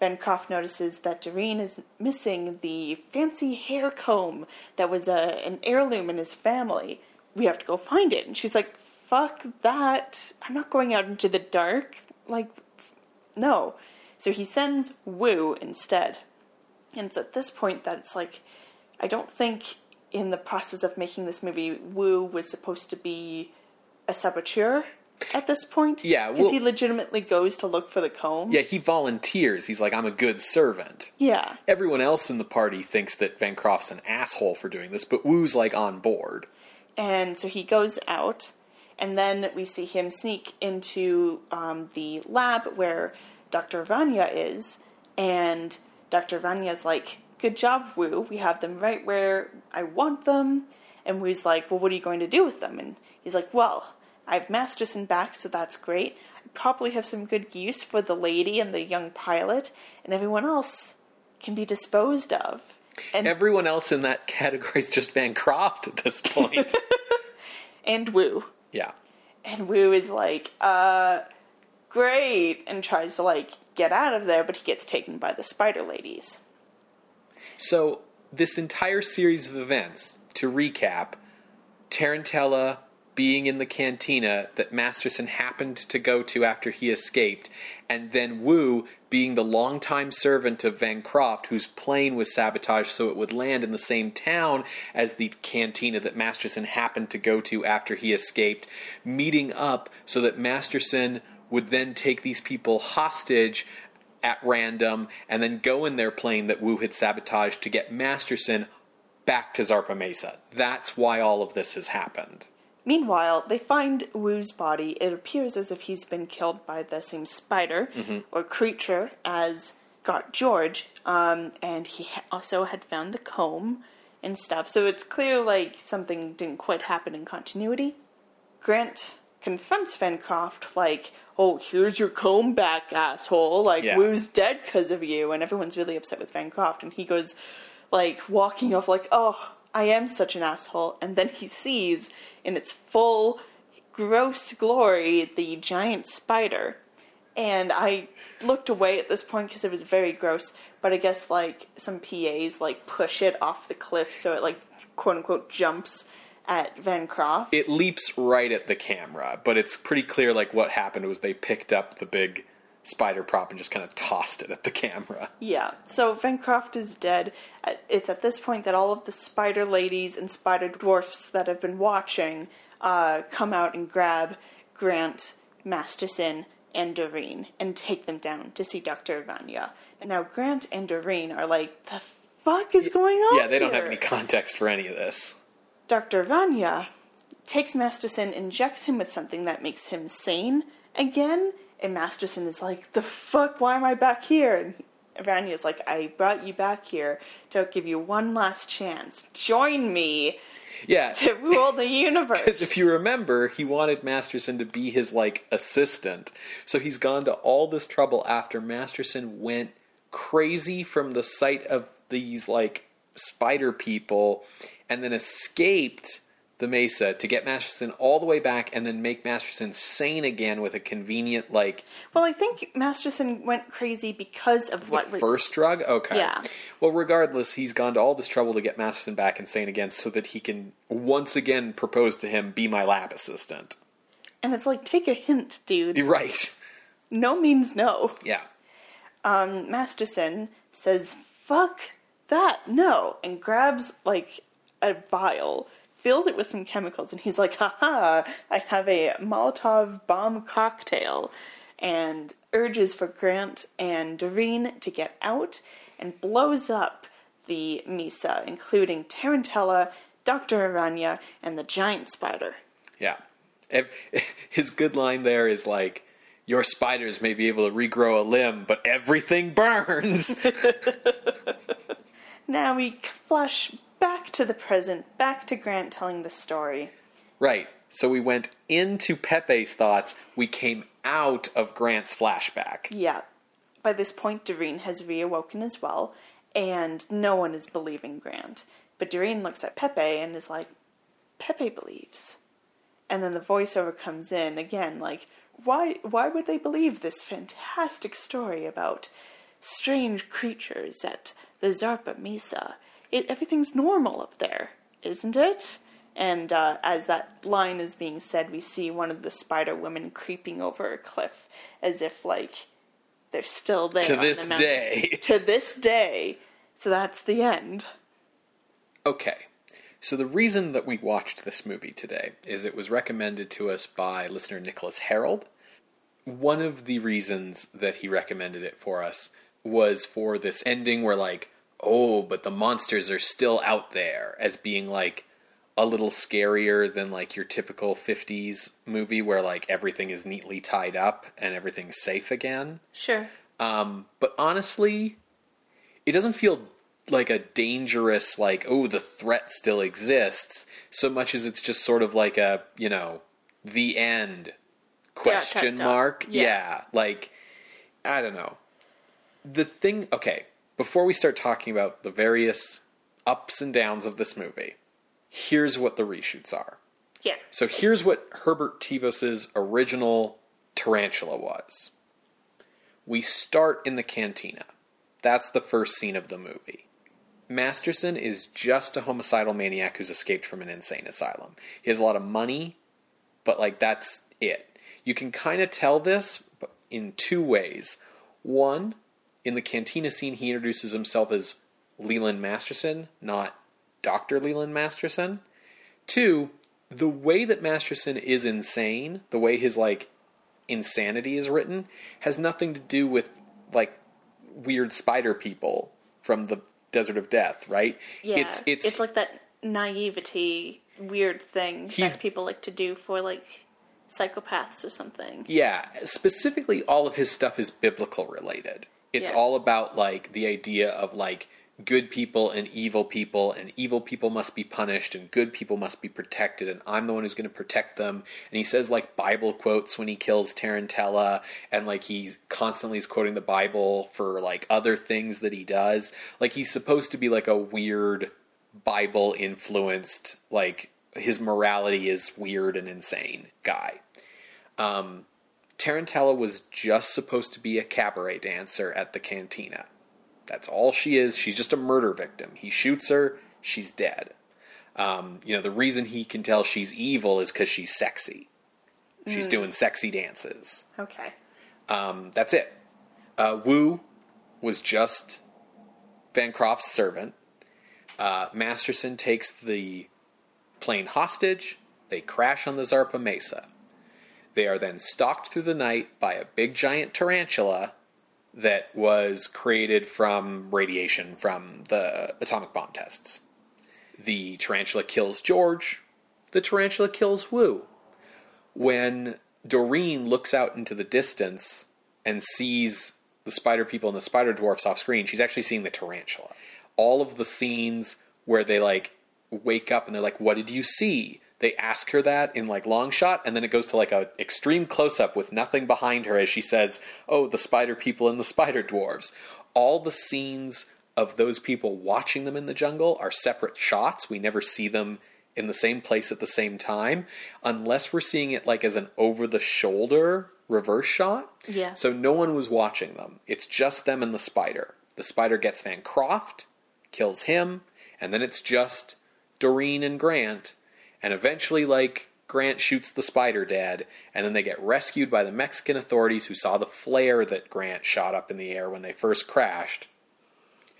Van Croft notices that Doreen is missing the fancy hair comb that was a, an heirloom in his family. We have to go find it. And she's like, fuck that. I'm not going out into the dark. Like, no. So he sends Wu instead. And it's at this point that it's like, I don't think in the process of making this movie, Wu was supposed to be a saboteur at this point. Yeah, Because well- he legitimately goes to look for the comb. Yeah, he volunteers. He's like, I'm a good servant. Yeah. Everyone else in the party thinks that Van Croft's an asshole for doing this, but Wu's like on board. And so he goes out, and then we see him sneak into um, the lab where Dr. Vanya is, and Dr. Vanya's like, Good job, Wu. We have them right where I want them. And Wu's like, Well, what are you going to do with them? And he's like, Well, I have Masterson back, so that's great. I probably have some good use for the lady and the young pilot, and everyone else can be disposed of. And, Everyone else in that category is just Van Croft at this point. and Wu. yeah. And Wu is like, uh, great, and tries to, like, get out of there, but he gets taken by the spider ladies. So, this entire series of events, to recap, Tarantella being in the cantina that Masterson happened to go to after he escaped, and then Wu being the longtime servant of Van Croft, whose plane was sabotaged so it would land in the same town as the cantina that Masterson happened to go to after he escaped, meeting up so that Masterson would then take these people hostage at random and then go in their plane that Wu had sabotaged to get Masterson back to Zarpa Mesa. That's why all of this has happened. Meanwhile, they find Wu's body. It appears as if he's been killed by the same spider or creature as got George, um, and he ha- also had found the comb and stuff. So it's clear like something didn't quite happen in continuity. Grant confronts Van Croft like, "Oh, here's your comb back, asshole! Like Yeah. Wu's dead because of you," and everyone's really upset with Van Croft, and he goes like walking off like, "Oh, I am such an asshole," and then he sees in its full gross glory the giant spider. And I looked away at this point because it was very gross, but I guess like some PAs like push it off the cliff so it like quote unquote jumps at Van Croft. It leaps right at the camera, but it's pretty clear like what happened was they picked up the big spider prop and just kind of tossed it at the camera. Yeah, so Vancroft is dead. It's at this point that all of the spider ladies and spider dwarfs that have been watching uh, come out and grab Grant, Masterson, and Doreen and take them down to see Dr. Vanya. And now Grant and Doreen are like, the fuck is going on? Yeah, they don't have any context for any of this. Dr. Vanya takes Masterson, injects him with something that makes him sane again, and Masterson is like, The fuck, why am I back here? And Vanya's like, I brought you back here to give you one last chance. Join me Yeah. to rule the universe. Because if you remember, he wanted Masterson to be his like assistant. So he's gone to all this trouble after Masterson went crazy from the sight of these like spider people and then escaped the mesa to get Masterson all the way back and then make Masterson sane again with a convenient like well, I think Masterson went crazy because of what was first drug? Okay. Yeah. Well, regardless, he's gone to all this trouble to get Masterson back insane again so that he can once again propose to him, be my lab assistant. And it's like, take a hint, dude. You're right. No means no. Yeah. um, Masterson says, fuck that, no, and grabs like a vial, fills it with some chemicals, and he's like, haha, I have a Molotov bomb cocktail, and urges for Grant and Doreen to get out and blows up the Mesa, including Tarantella, Dr. Aranya, and the giant spider. Yeah. His good line there is like, your spiders may be able to regrow a limb, but everything burns. Now we flash back to the present, back to Grant telling the story. Right. So we went into Pepe's thoughts. We came out of Grant's flashback. Yeah. By this point, Doreen has reawoken as well, and no one is believing Grant. But Doreen looks at Pepe and is like, Pepe believes. And then the voiceover comes in again, like, why why would they believe this fantastic story about strange creatures at the Zarpa Mesa? It everything's normal up there, isn't it? And uh, as that line is being said, we see one of the spider women creeping over a cliff, as if like they're still there To this the day. To this day. So that's the end. Okay. So the reason that we watched this movie today is it was recommended to us by listener Nicholas Harold. One of the reasons that he recommended it for us was for this ending where like, oh, but the monsters are still out there as being like a little scarier than like your typical 50s movie where like everything is neatly tied up and everything's safe again. Sure. Um, but honestly, it doesn't feel like a dangerous, like, oh, the threat still exists, so much as it's just sort of like a, you know, the end question mark. Yeah. yeah, like, I don't know. The thing, okay, before we start talking about the various ups and downs of this movie, here's what the reshoots are. Yeah. So here's what Herbert Tevos's original Tarantula was. We start in the cantina. That's the first scene of the movie. Masterson is just a homicidal maniac who's escaped from an insane asylum. He has a lot of money, but like that's it. You can kind of tell this in two ways. One, in the cantina scene, he introduces himself as Leland Masterson, not Dr. Leland Masterson. Two, the way that Masterson is insane, the way his like insanity is written, has nothing to do with like weird spider people from the Desert of Death, right? Yeah. It's it's, like that naivety weird thing that people like to do for like psychopaths or something. Yeah, specifically, all of his stuff is biblical related. It's Yeah. all about like the idea of like good people and evil people, and evil people must be punished, and good people must be protected, and I'm the one who's going to protect them. And he says like Bible quotes when he kills Tarantella, and like he constantly is quoting the Bible for like other things that he does. Like he's supposed to be like a weird Bible influenced, like his morality is weird and insane guy. Um, Tarantella was just supposed to be a cabaret dancer at the cantina. That's all she is. She's just a murder victim. He shoots her, she's dead. Um, you know, the reason he can tell she's evil is because she's sexy. She's doing sexy dances. Okay. Um, that's it. Uh, Wu was just Van Croft's servant. Uh, Masterson takes the plane hostage. They crash on the Zarpa Mesa. They are then stalked through the night by a big giant tarantula that was created from radiation from the atomic bomb tests. The tarantula kills George. The tarantula kills Wu when Doreen looks out into the distance and sees the spider people and the spider dwarfs off screen, she's actually seeing the tarantula. All of the scenes where they like wake up and they're like, "What did you see?" They ask her that in like long shot, and then it goes to like a extreme close up with nothing behind her as she says, "Oh, the spider people and the spider dwarves." All the scenes of those people watching them in the jungle are separate shots. We never see them in the same place at the same time unless we're seeing it like as an over the shoulder reverse shot. Yeah. So no one was watching them. It's just them and the spider. The spider gets Van Croft, kills him, and then it's just Doreen and Grant. And eventually, like, Grant shoots the spider dead, and then they get rescued by the Mexican authorities who saw the flare that Grant shot up in the air when they first crashed.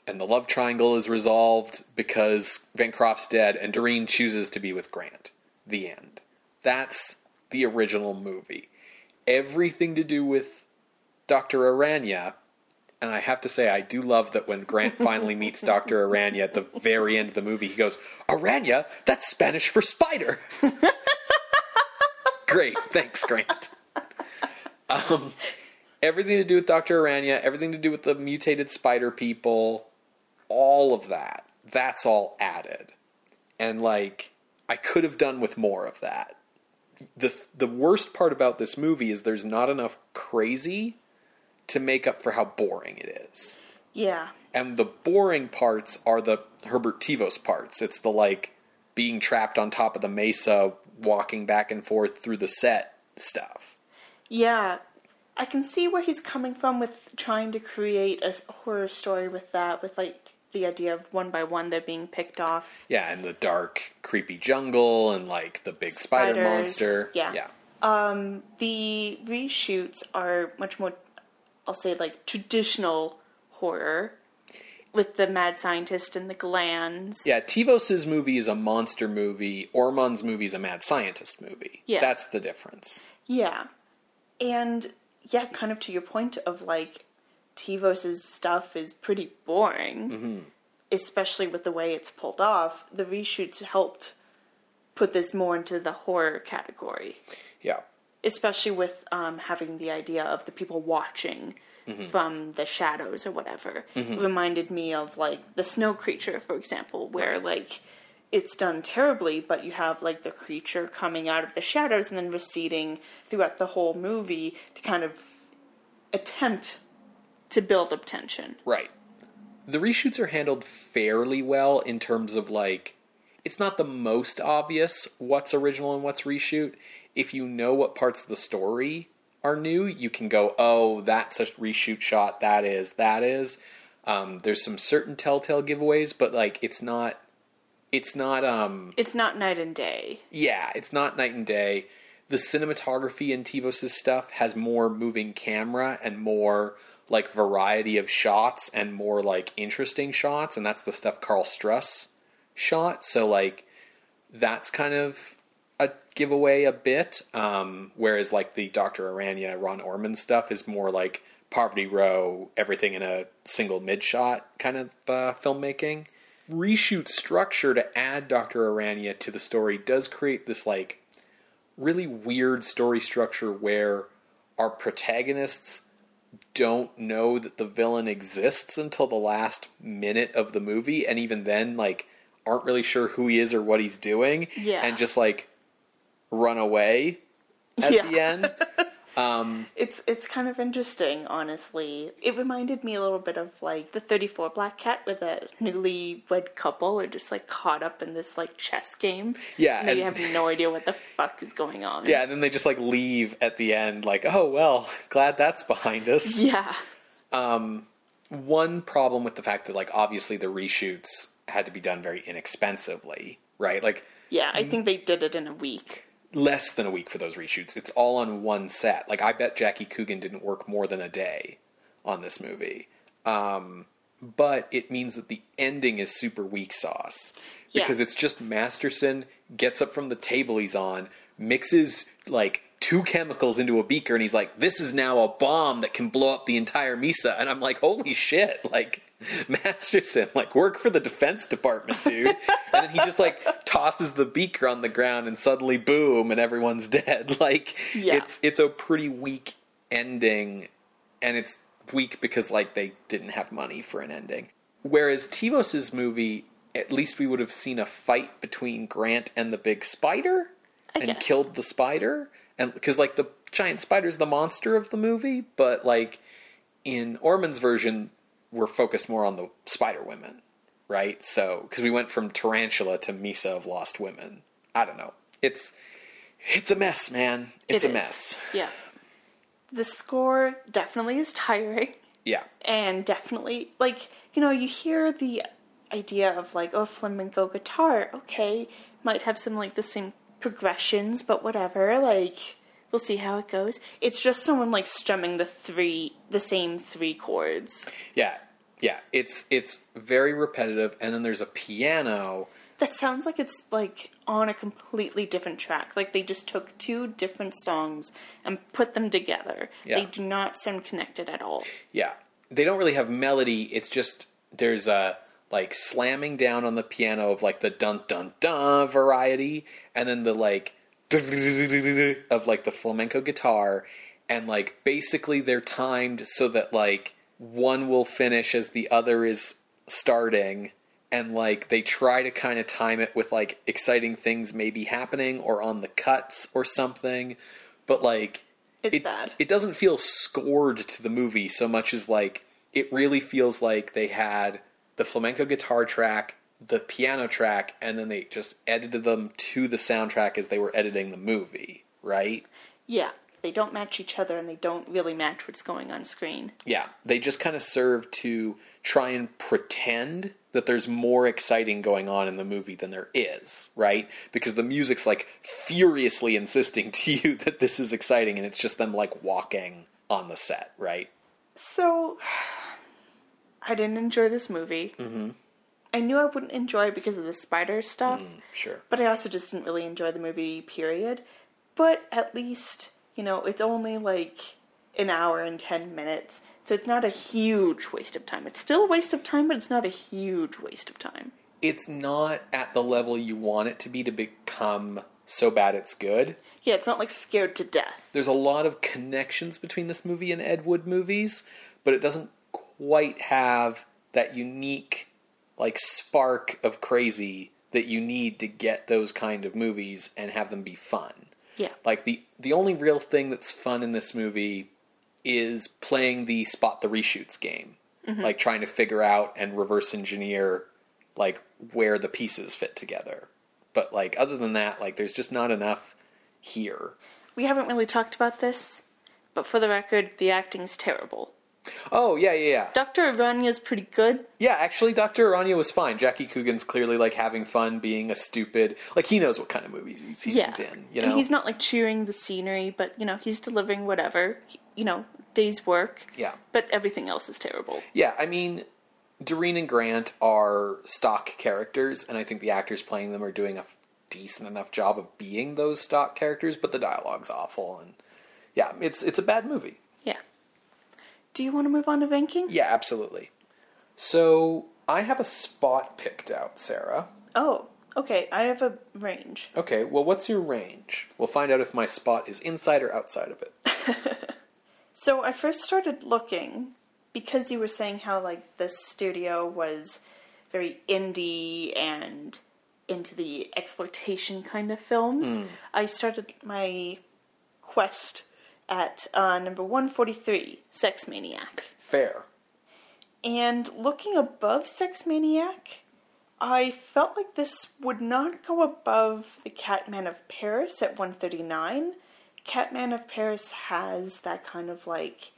And the love triangle is resolved because Van Croft's dead, and Doreen chooses to be with Grant. The end. That's the original movie. Everything to do with Dr. Aranya, and I have to say, I do love that when Grant finally meets Dr. Aranya at the very end of the movie, he goes, Aranya? That's Spanish for spider. Great. Thanks, Grant. Um, everything to do with Dr. Aranya, everything to do with the mutated spider people, all of that, that's all added. And like, I could have done with more of that. The the worst part about this movie is there's not enough crazy to make up for how boring it is. Yeah. And the boring parts are the Herbert Tevos parts. It's the like being trapped on top of the mesa, walking back and forth through the set stuff. Yeah. I can see where he's coming from with trying to create a horror story with that, with like the idea of one by one they're being picked off. Yeah, and the dark, creepy jungle and like the big spider monster. yeah. Yeah. Um, the reshoots are much more, I'll say, like traditional horror with the mad scientist and the glands. Yeah, Tevos' movie is a monster movie. Ormond's movie is a mad scientist movie. Yeah. That's the difference. Yeah. And yeah, kind of to your point of like Tevos' stuff is pretty boring, mm-hmm. especially with the way it's pulled off. The reshoots helped put this more into the horror category, Yeah. Especially with um, having the idea of the people watching from the shadows or whatever. It reminded me of like the snow creature, for example, where like it's done terribly, but you have like the creature coming out of the shadows and then receding throughout the whole movie to kind of attempt to build up tension. Right. The reshoots are handled fairly well in terms of like it's not the most obvious what's original and what's reshoot. If you know what parts of the story are new, you can go, "Oh, that's a reshoot shot. That is. That is." Um, there's some certain telltale giveaways, but like it's not. It's not. Um, It's not night and day. yeah, it's not night and day. The cinematography in Tevos' stuff has more moving camera and more like variety of shots and more like interesting shots, and that's the stuff Karl Struss shot. So like that's kind of a giveaway a bit. Um, whereas like the Dr. Aranya, Ron Ormond stuff is more like Poverty Row, everything in a single mid shot kind of uh, filmmaking. Reshoot structure to add Dr. Aranya to the story does create this like really weird story structure where our protagonists don't know that the villain exists until the last minute of the movie and even then like aren't really sure who he is or what he's doing Yeah. and just like run away at Yeah. the end um, It's it's kind of interesting, honestly. It reminded me a little bit of like the 34 Black Cat with a newlywed couple are just like caught up in this like chess game. Yeah, And they and- have no idea what the fuck is going on. yeah and then they just like leave at the end like oh well glad that's behind us Yeah. Um, one problem with the fact that like obviously the reshoots had to be done very inexpensively right like Yeah, I think they did it in a week. Less than a week for those reshoots. It's all on one set. Like I bet Jackie Coogan didn't work more than a day on this movie. Um, but it means that the ending is super weak sauce Yeah. because it's just Masterson gets up from the table he's on, mixes like two chemicals into a beaker, and he's like, "This is now a bomb that can blow up the entire Mesa." And I'm like, "Holy shit!" Like Masterson, like work for the Defense Department, dude. and then he just like tosses the beaker on the ground, and suddenly, boom, and everyone's dead. Like Yeah. it's it's a pretty weak ending, and it's weak because like they didn't have money for an ending. Whereas Tevos's movie, at least we would have seen a fight between Grant and the big spider, I and guess. killed the spider, and because like the giant spider's the monster of the movie, but like in Ormond's version, we're focused more on the spider women, right? So because we went from tarantula to Mesa of Lost Women. I don't know. It's it's a mess, man. It's It a is. mess. Yeah. The score definitely is tiring. Yeah. and definitely like you know you hear the idea of like oh flamenco guitar okay might have some like the same progressions but whatever like we'll see how it goes it's just someone like strumming the three the same three chords Yeah. Yeah. It's it's very repetitive and then there's a piano. that sounds like it's like on a completely different track like they just took two different songs and put them together Yeah. they do not sound connected at all Yeah. They don't really have melody. It's just there's a like slamming down on the piano of like the dun dun dun variety and then the like of like the flamenco guitar and like basically they're timed so that like one will finish as the other is starting and like they try to kind of time it with like exciting things maybe happening or on the cuts or something, but like It's it, bad. It doesn't feel scored to the movie so much as like it really feels like they had the flamenco guitar track, the piano track, and then they just edited them to the soundtrack as they were editing the movie, right? Yeah, they don't match each other and they don't really match what's going on screen. Yeah, they just kind of serve to try and pretend that there's more exciting going on in the movie than there is, right? Because the music's like furiously insisting to you that this is exciting and it's just them like walking on the set, right? So, I didn't enjoy this movie. Mm-hmm. I knew I wouldn't enjoy it because of the spider stuff, Sure. but I also just didn't really enjoy the movie, period. But at least, you know, it's only like an hour and 10 minutes, so it's not a huge waste of time. It's still a waste of time, but it's not a huge waste of time. It's not at the level you want it to be to become so bad it's good. Yeah, it's not like scared to death. There's a lot of connections between this movie and Ed Wood movies, but it doesn't quite have that unique like spark of crazy that you need to get those kind of movies and have them be fun. Yeah. Like the the only real thing that's fun in this movie is playing the spot the reshoots game. Mm-hmm. Like trying to figure out and reverse engineer like where the pieces fit together. But like other than that, like there's just not enough here. We haven't really talked about this, but for the record, the acting's terrible. Oh yeah, yeah, yeah. Dr. Aranya's pretty good. Yeah, actually, Dr. Aranya was fine. Jackie Coogan's clearly like having fun, being a stupid. Like he knows what kind of movies he's, he's yeah. in. You know, And he's not like cheering the scenery, but, you know, he's delivering whatever, you know, day's work. Yeah. But everything else is terrible. Yeah, I mean, Doreen and Grant are stock characters, and I think the actors playing them are doing a decent enough job of being those stock characters. But the dialogue's awful, and yeah, it's it's a bad movie. Do you want to move on to ranking? Yeah, absolutely. So I have a spot picked out, Sarah. Oh, okay. I have a range. Okay, well, what's your range? We'll find out if my spot is inside or outside of it. So I first started looking because you were saying how like this studio was very indie and into the exploitation kind of films. Hmm. I started my quest at uh, number 143, Sex Maniac. Fair. And looking above Sex Maniac, I felt like this would not go above the Catman of Paris at 139. Catman of Paris has that kind of like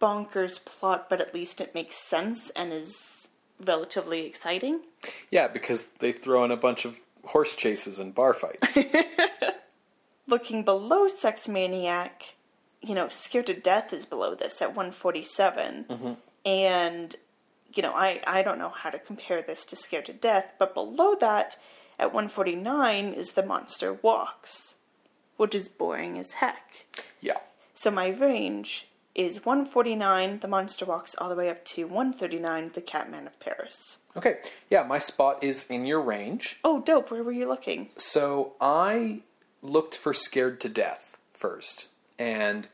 bonkers plot, but at least it makes sense and is relatively exciting. Yeah, because they throw in a bunch of horse chases and bar fights. Looking below Sex Maniac, you know, Scared to Death is below this at 147. Mm-hmm. And, you know, I, I don't know how to compare this to Scared to Death, but below that at 149 is The Monster Walks, which is boring as heck. yeah. So my range is 149, The Monster Walks, all the way up to 139, The Catman of Paris. Okay. Yeah, my spot is in your range. Oh, dope. Where were you looking? So I looked for Scared to Death first, and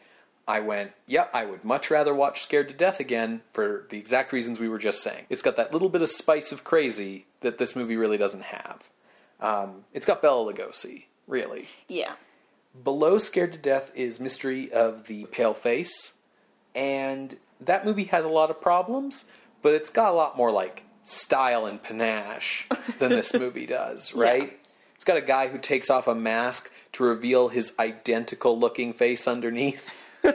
I went, yeah, I would much rather watch Scared to Death again for the exact reasons we were just saying. It's got that little bit of spice of crazy that this movie really doesn't have. Um, it's got Bela Lugosi, really. Yeah. Below Scared to Death is Mystery of the Pale Face, and that movie has a lot of problems, but it's got a lot more like style and panache than this movie does, right? It's got a guy who takes off a mask to reveal his identical looking face underneath.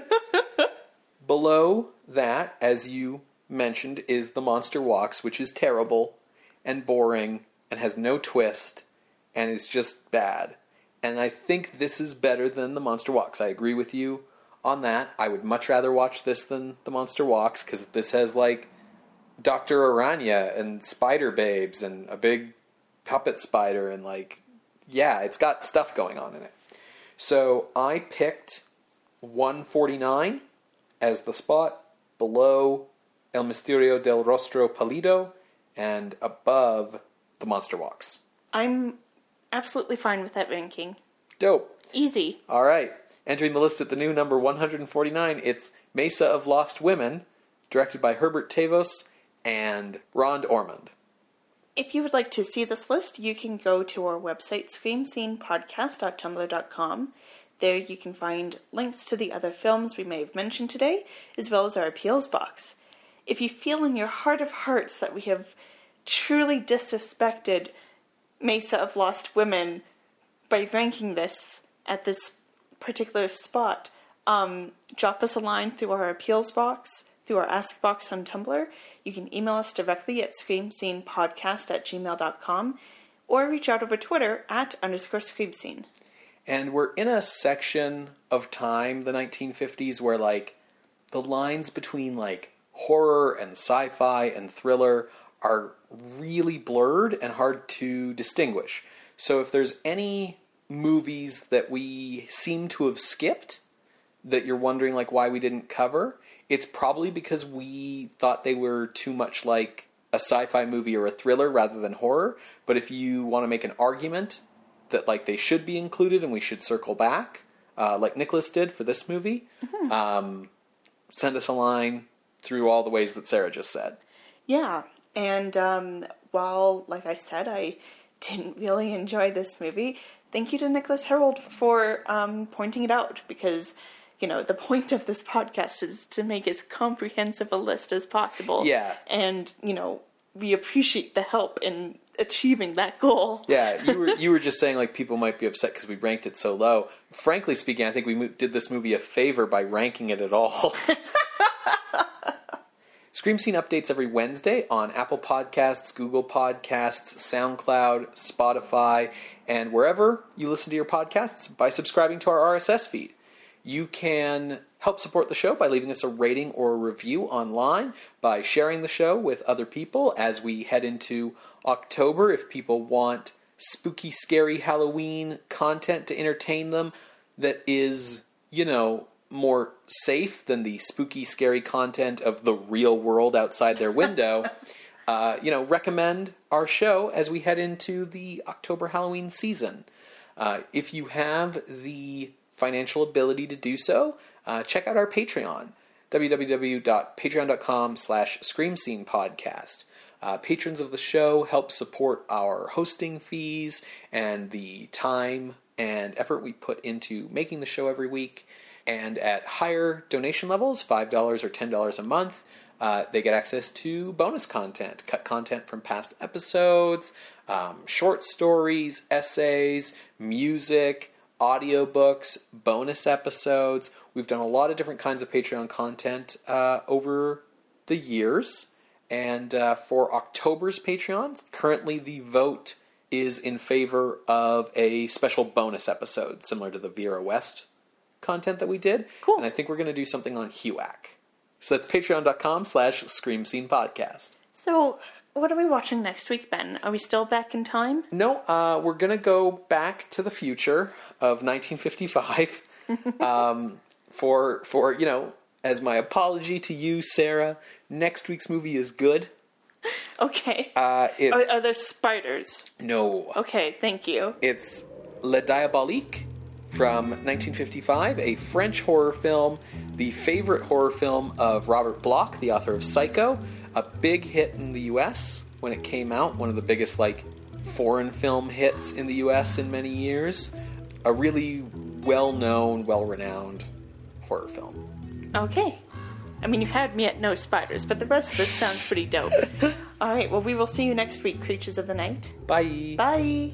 Below that, as you mentioned, is The Monster Walks, which is terrible and boring and has no twist and is just bad. And I think this is better than The Monster Walks. I agree with you on that. I would much rather watch this than The Monster Walks because this has like Dr. Aranya and Spider Babes and a big puppet spider and like, yeah, it's got stuff going on in it. So I picked 149 as the spot below El Misterio del Rostro Palido and above The Monster Walks. I'm absolutely fine with that ranking. Dope. Easy. All right. Entering the list at the new number 149, it's Mesa of Lost Women, directed by Herbert Tevos and Ron Ormond. If you would like to see this list, you can go to our website, screamscenepodcast.tumblr.com. There you can find links to the other films we may have mentioned today, as well as our appeals box. If you feel in your heart of hearts that we have truly disrespected Mesa of Lost Women by ranking this at this particular spot, um, drop us a line through our appeals box, through our ask box on Tumblr. You can email us directly at screamscenepodcast at gmail.com or reach out over Twitter at underscore screamscene. And we're in a section of time, the 1950s, where like the lines between like horror and sci-fi and thriller are really blurred and hard to distinguish. So if there's any movies that we seem to have skipped that you're wondering like why we didn't cover, it's probably because we thought they were too much like a sci-fi movie or a thriller rather than horror. But if you want to make an argument that like they should be included and we should circle back, uh, like Nicholas did for this movie, um, send us a line through all the ways that Sarah just said. Yeah, and um, while, like I said, I didn't really enjoy this movie, thank you to Nicholas Harold for um, pointing it out because, you know, the point of this podcast is to make as comprehensive a list as possible. Yeah. And, you know, we appreciate the help in achieving that goal. Yeah, you were you were just saying like people might be upset because we ranked it so low. Frankly speaking, I think we mo- did this movie a favor by ranking it at all. Scream Scene updates every Wednesday on Apple Podcasts, Google Podcasts, SoundCloud, Spotify, and wherever you listen to your podcasts by subscribing to our RSS feed. You can help support the show by leaving us a rating or a review online, by sharing the show with other people as we head into October. If people want spooky, scary Halloween content to entertain them that is, you know, more safe than the spooky, scary content of the real world outside their window, uh, you know, recommend our show as we head into the October Halloween season. Uh, if you have the financial ability to do so, uh, check out our Patreon, www.patreon.com slash Scream Scene Podcast. Uh, patrons of the show help support our hosting fees and the time and effort we put into making the show every week. And at higher donation levels, $5 or $10 a month, uh, they get access to bonus content, cut content from past episodes, um, short stories, essays, music, audiobooks, bonus episodes. We've done a lot of different kinds of Patreon content uh, over the years. And uh, for October's Patreon, currently the vote is in favor of a special bonus episode, similar to the Vera West content that we did. Cool. And I think we're going to do something on HUAC. So that's patreon.com slash Scream Scene Podcast. So, what are we watching next week, Ben? Are we still back in time? No, uh, we're going to go back to the future of 1955 um, for, for, you know, as my apology to you, Sarah. Next week's movie is good. Okay. Uh, it's, are, are there spiders? no, Okay, thank you. It's Le Diabolique from 1955, a French horror film, the favorite horror film of Robert Bloch, the author of Psycho, a big hit in the US when it came out, one of the biggest like foreign film hits in the US in many years. A really well-known, well-renowned horror film. Okay. I mean, you had me at no spiders, but the rest of this sounds pretty dope. All right, well, we will see you next week, creatures of the night. Bye. Bye.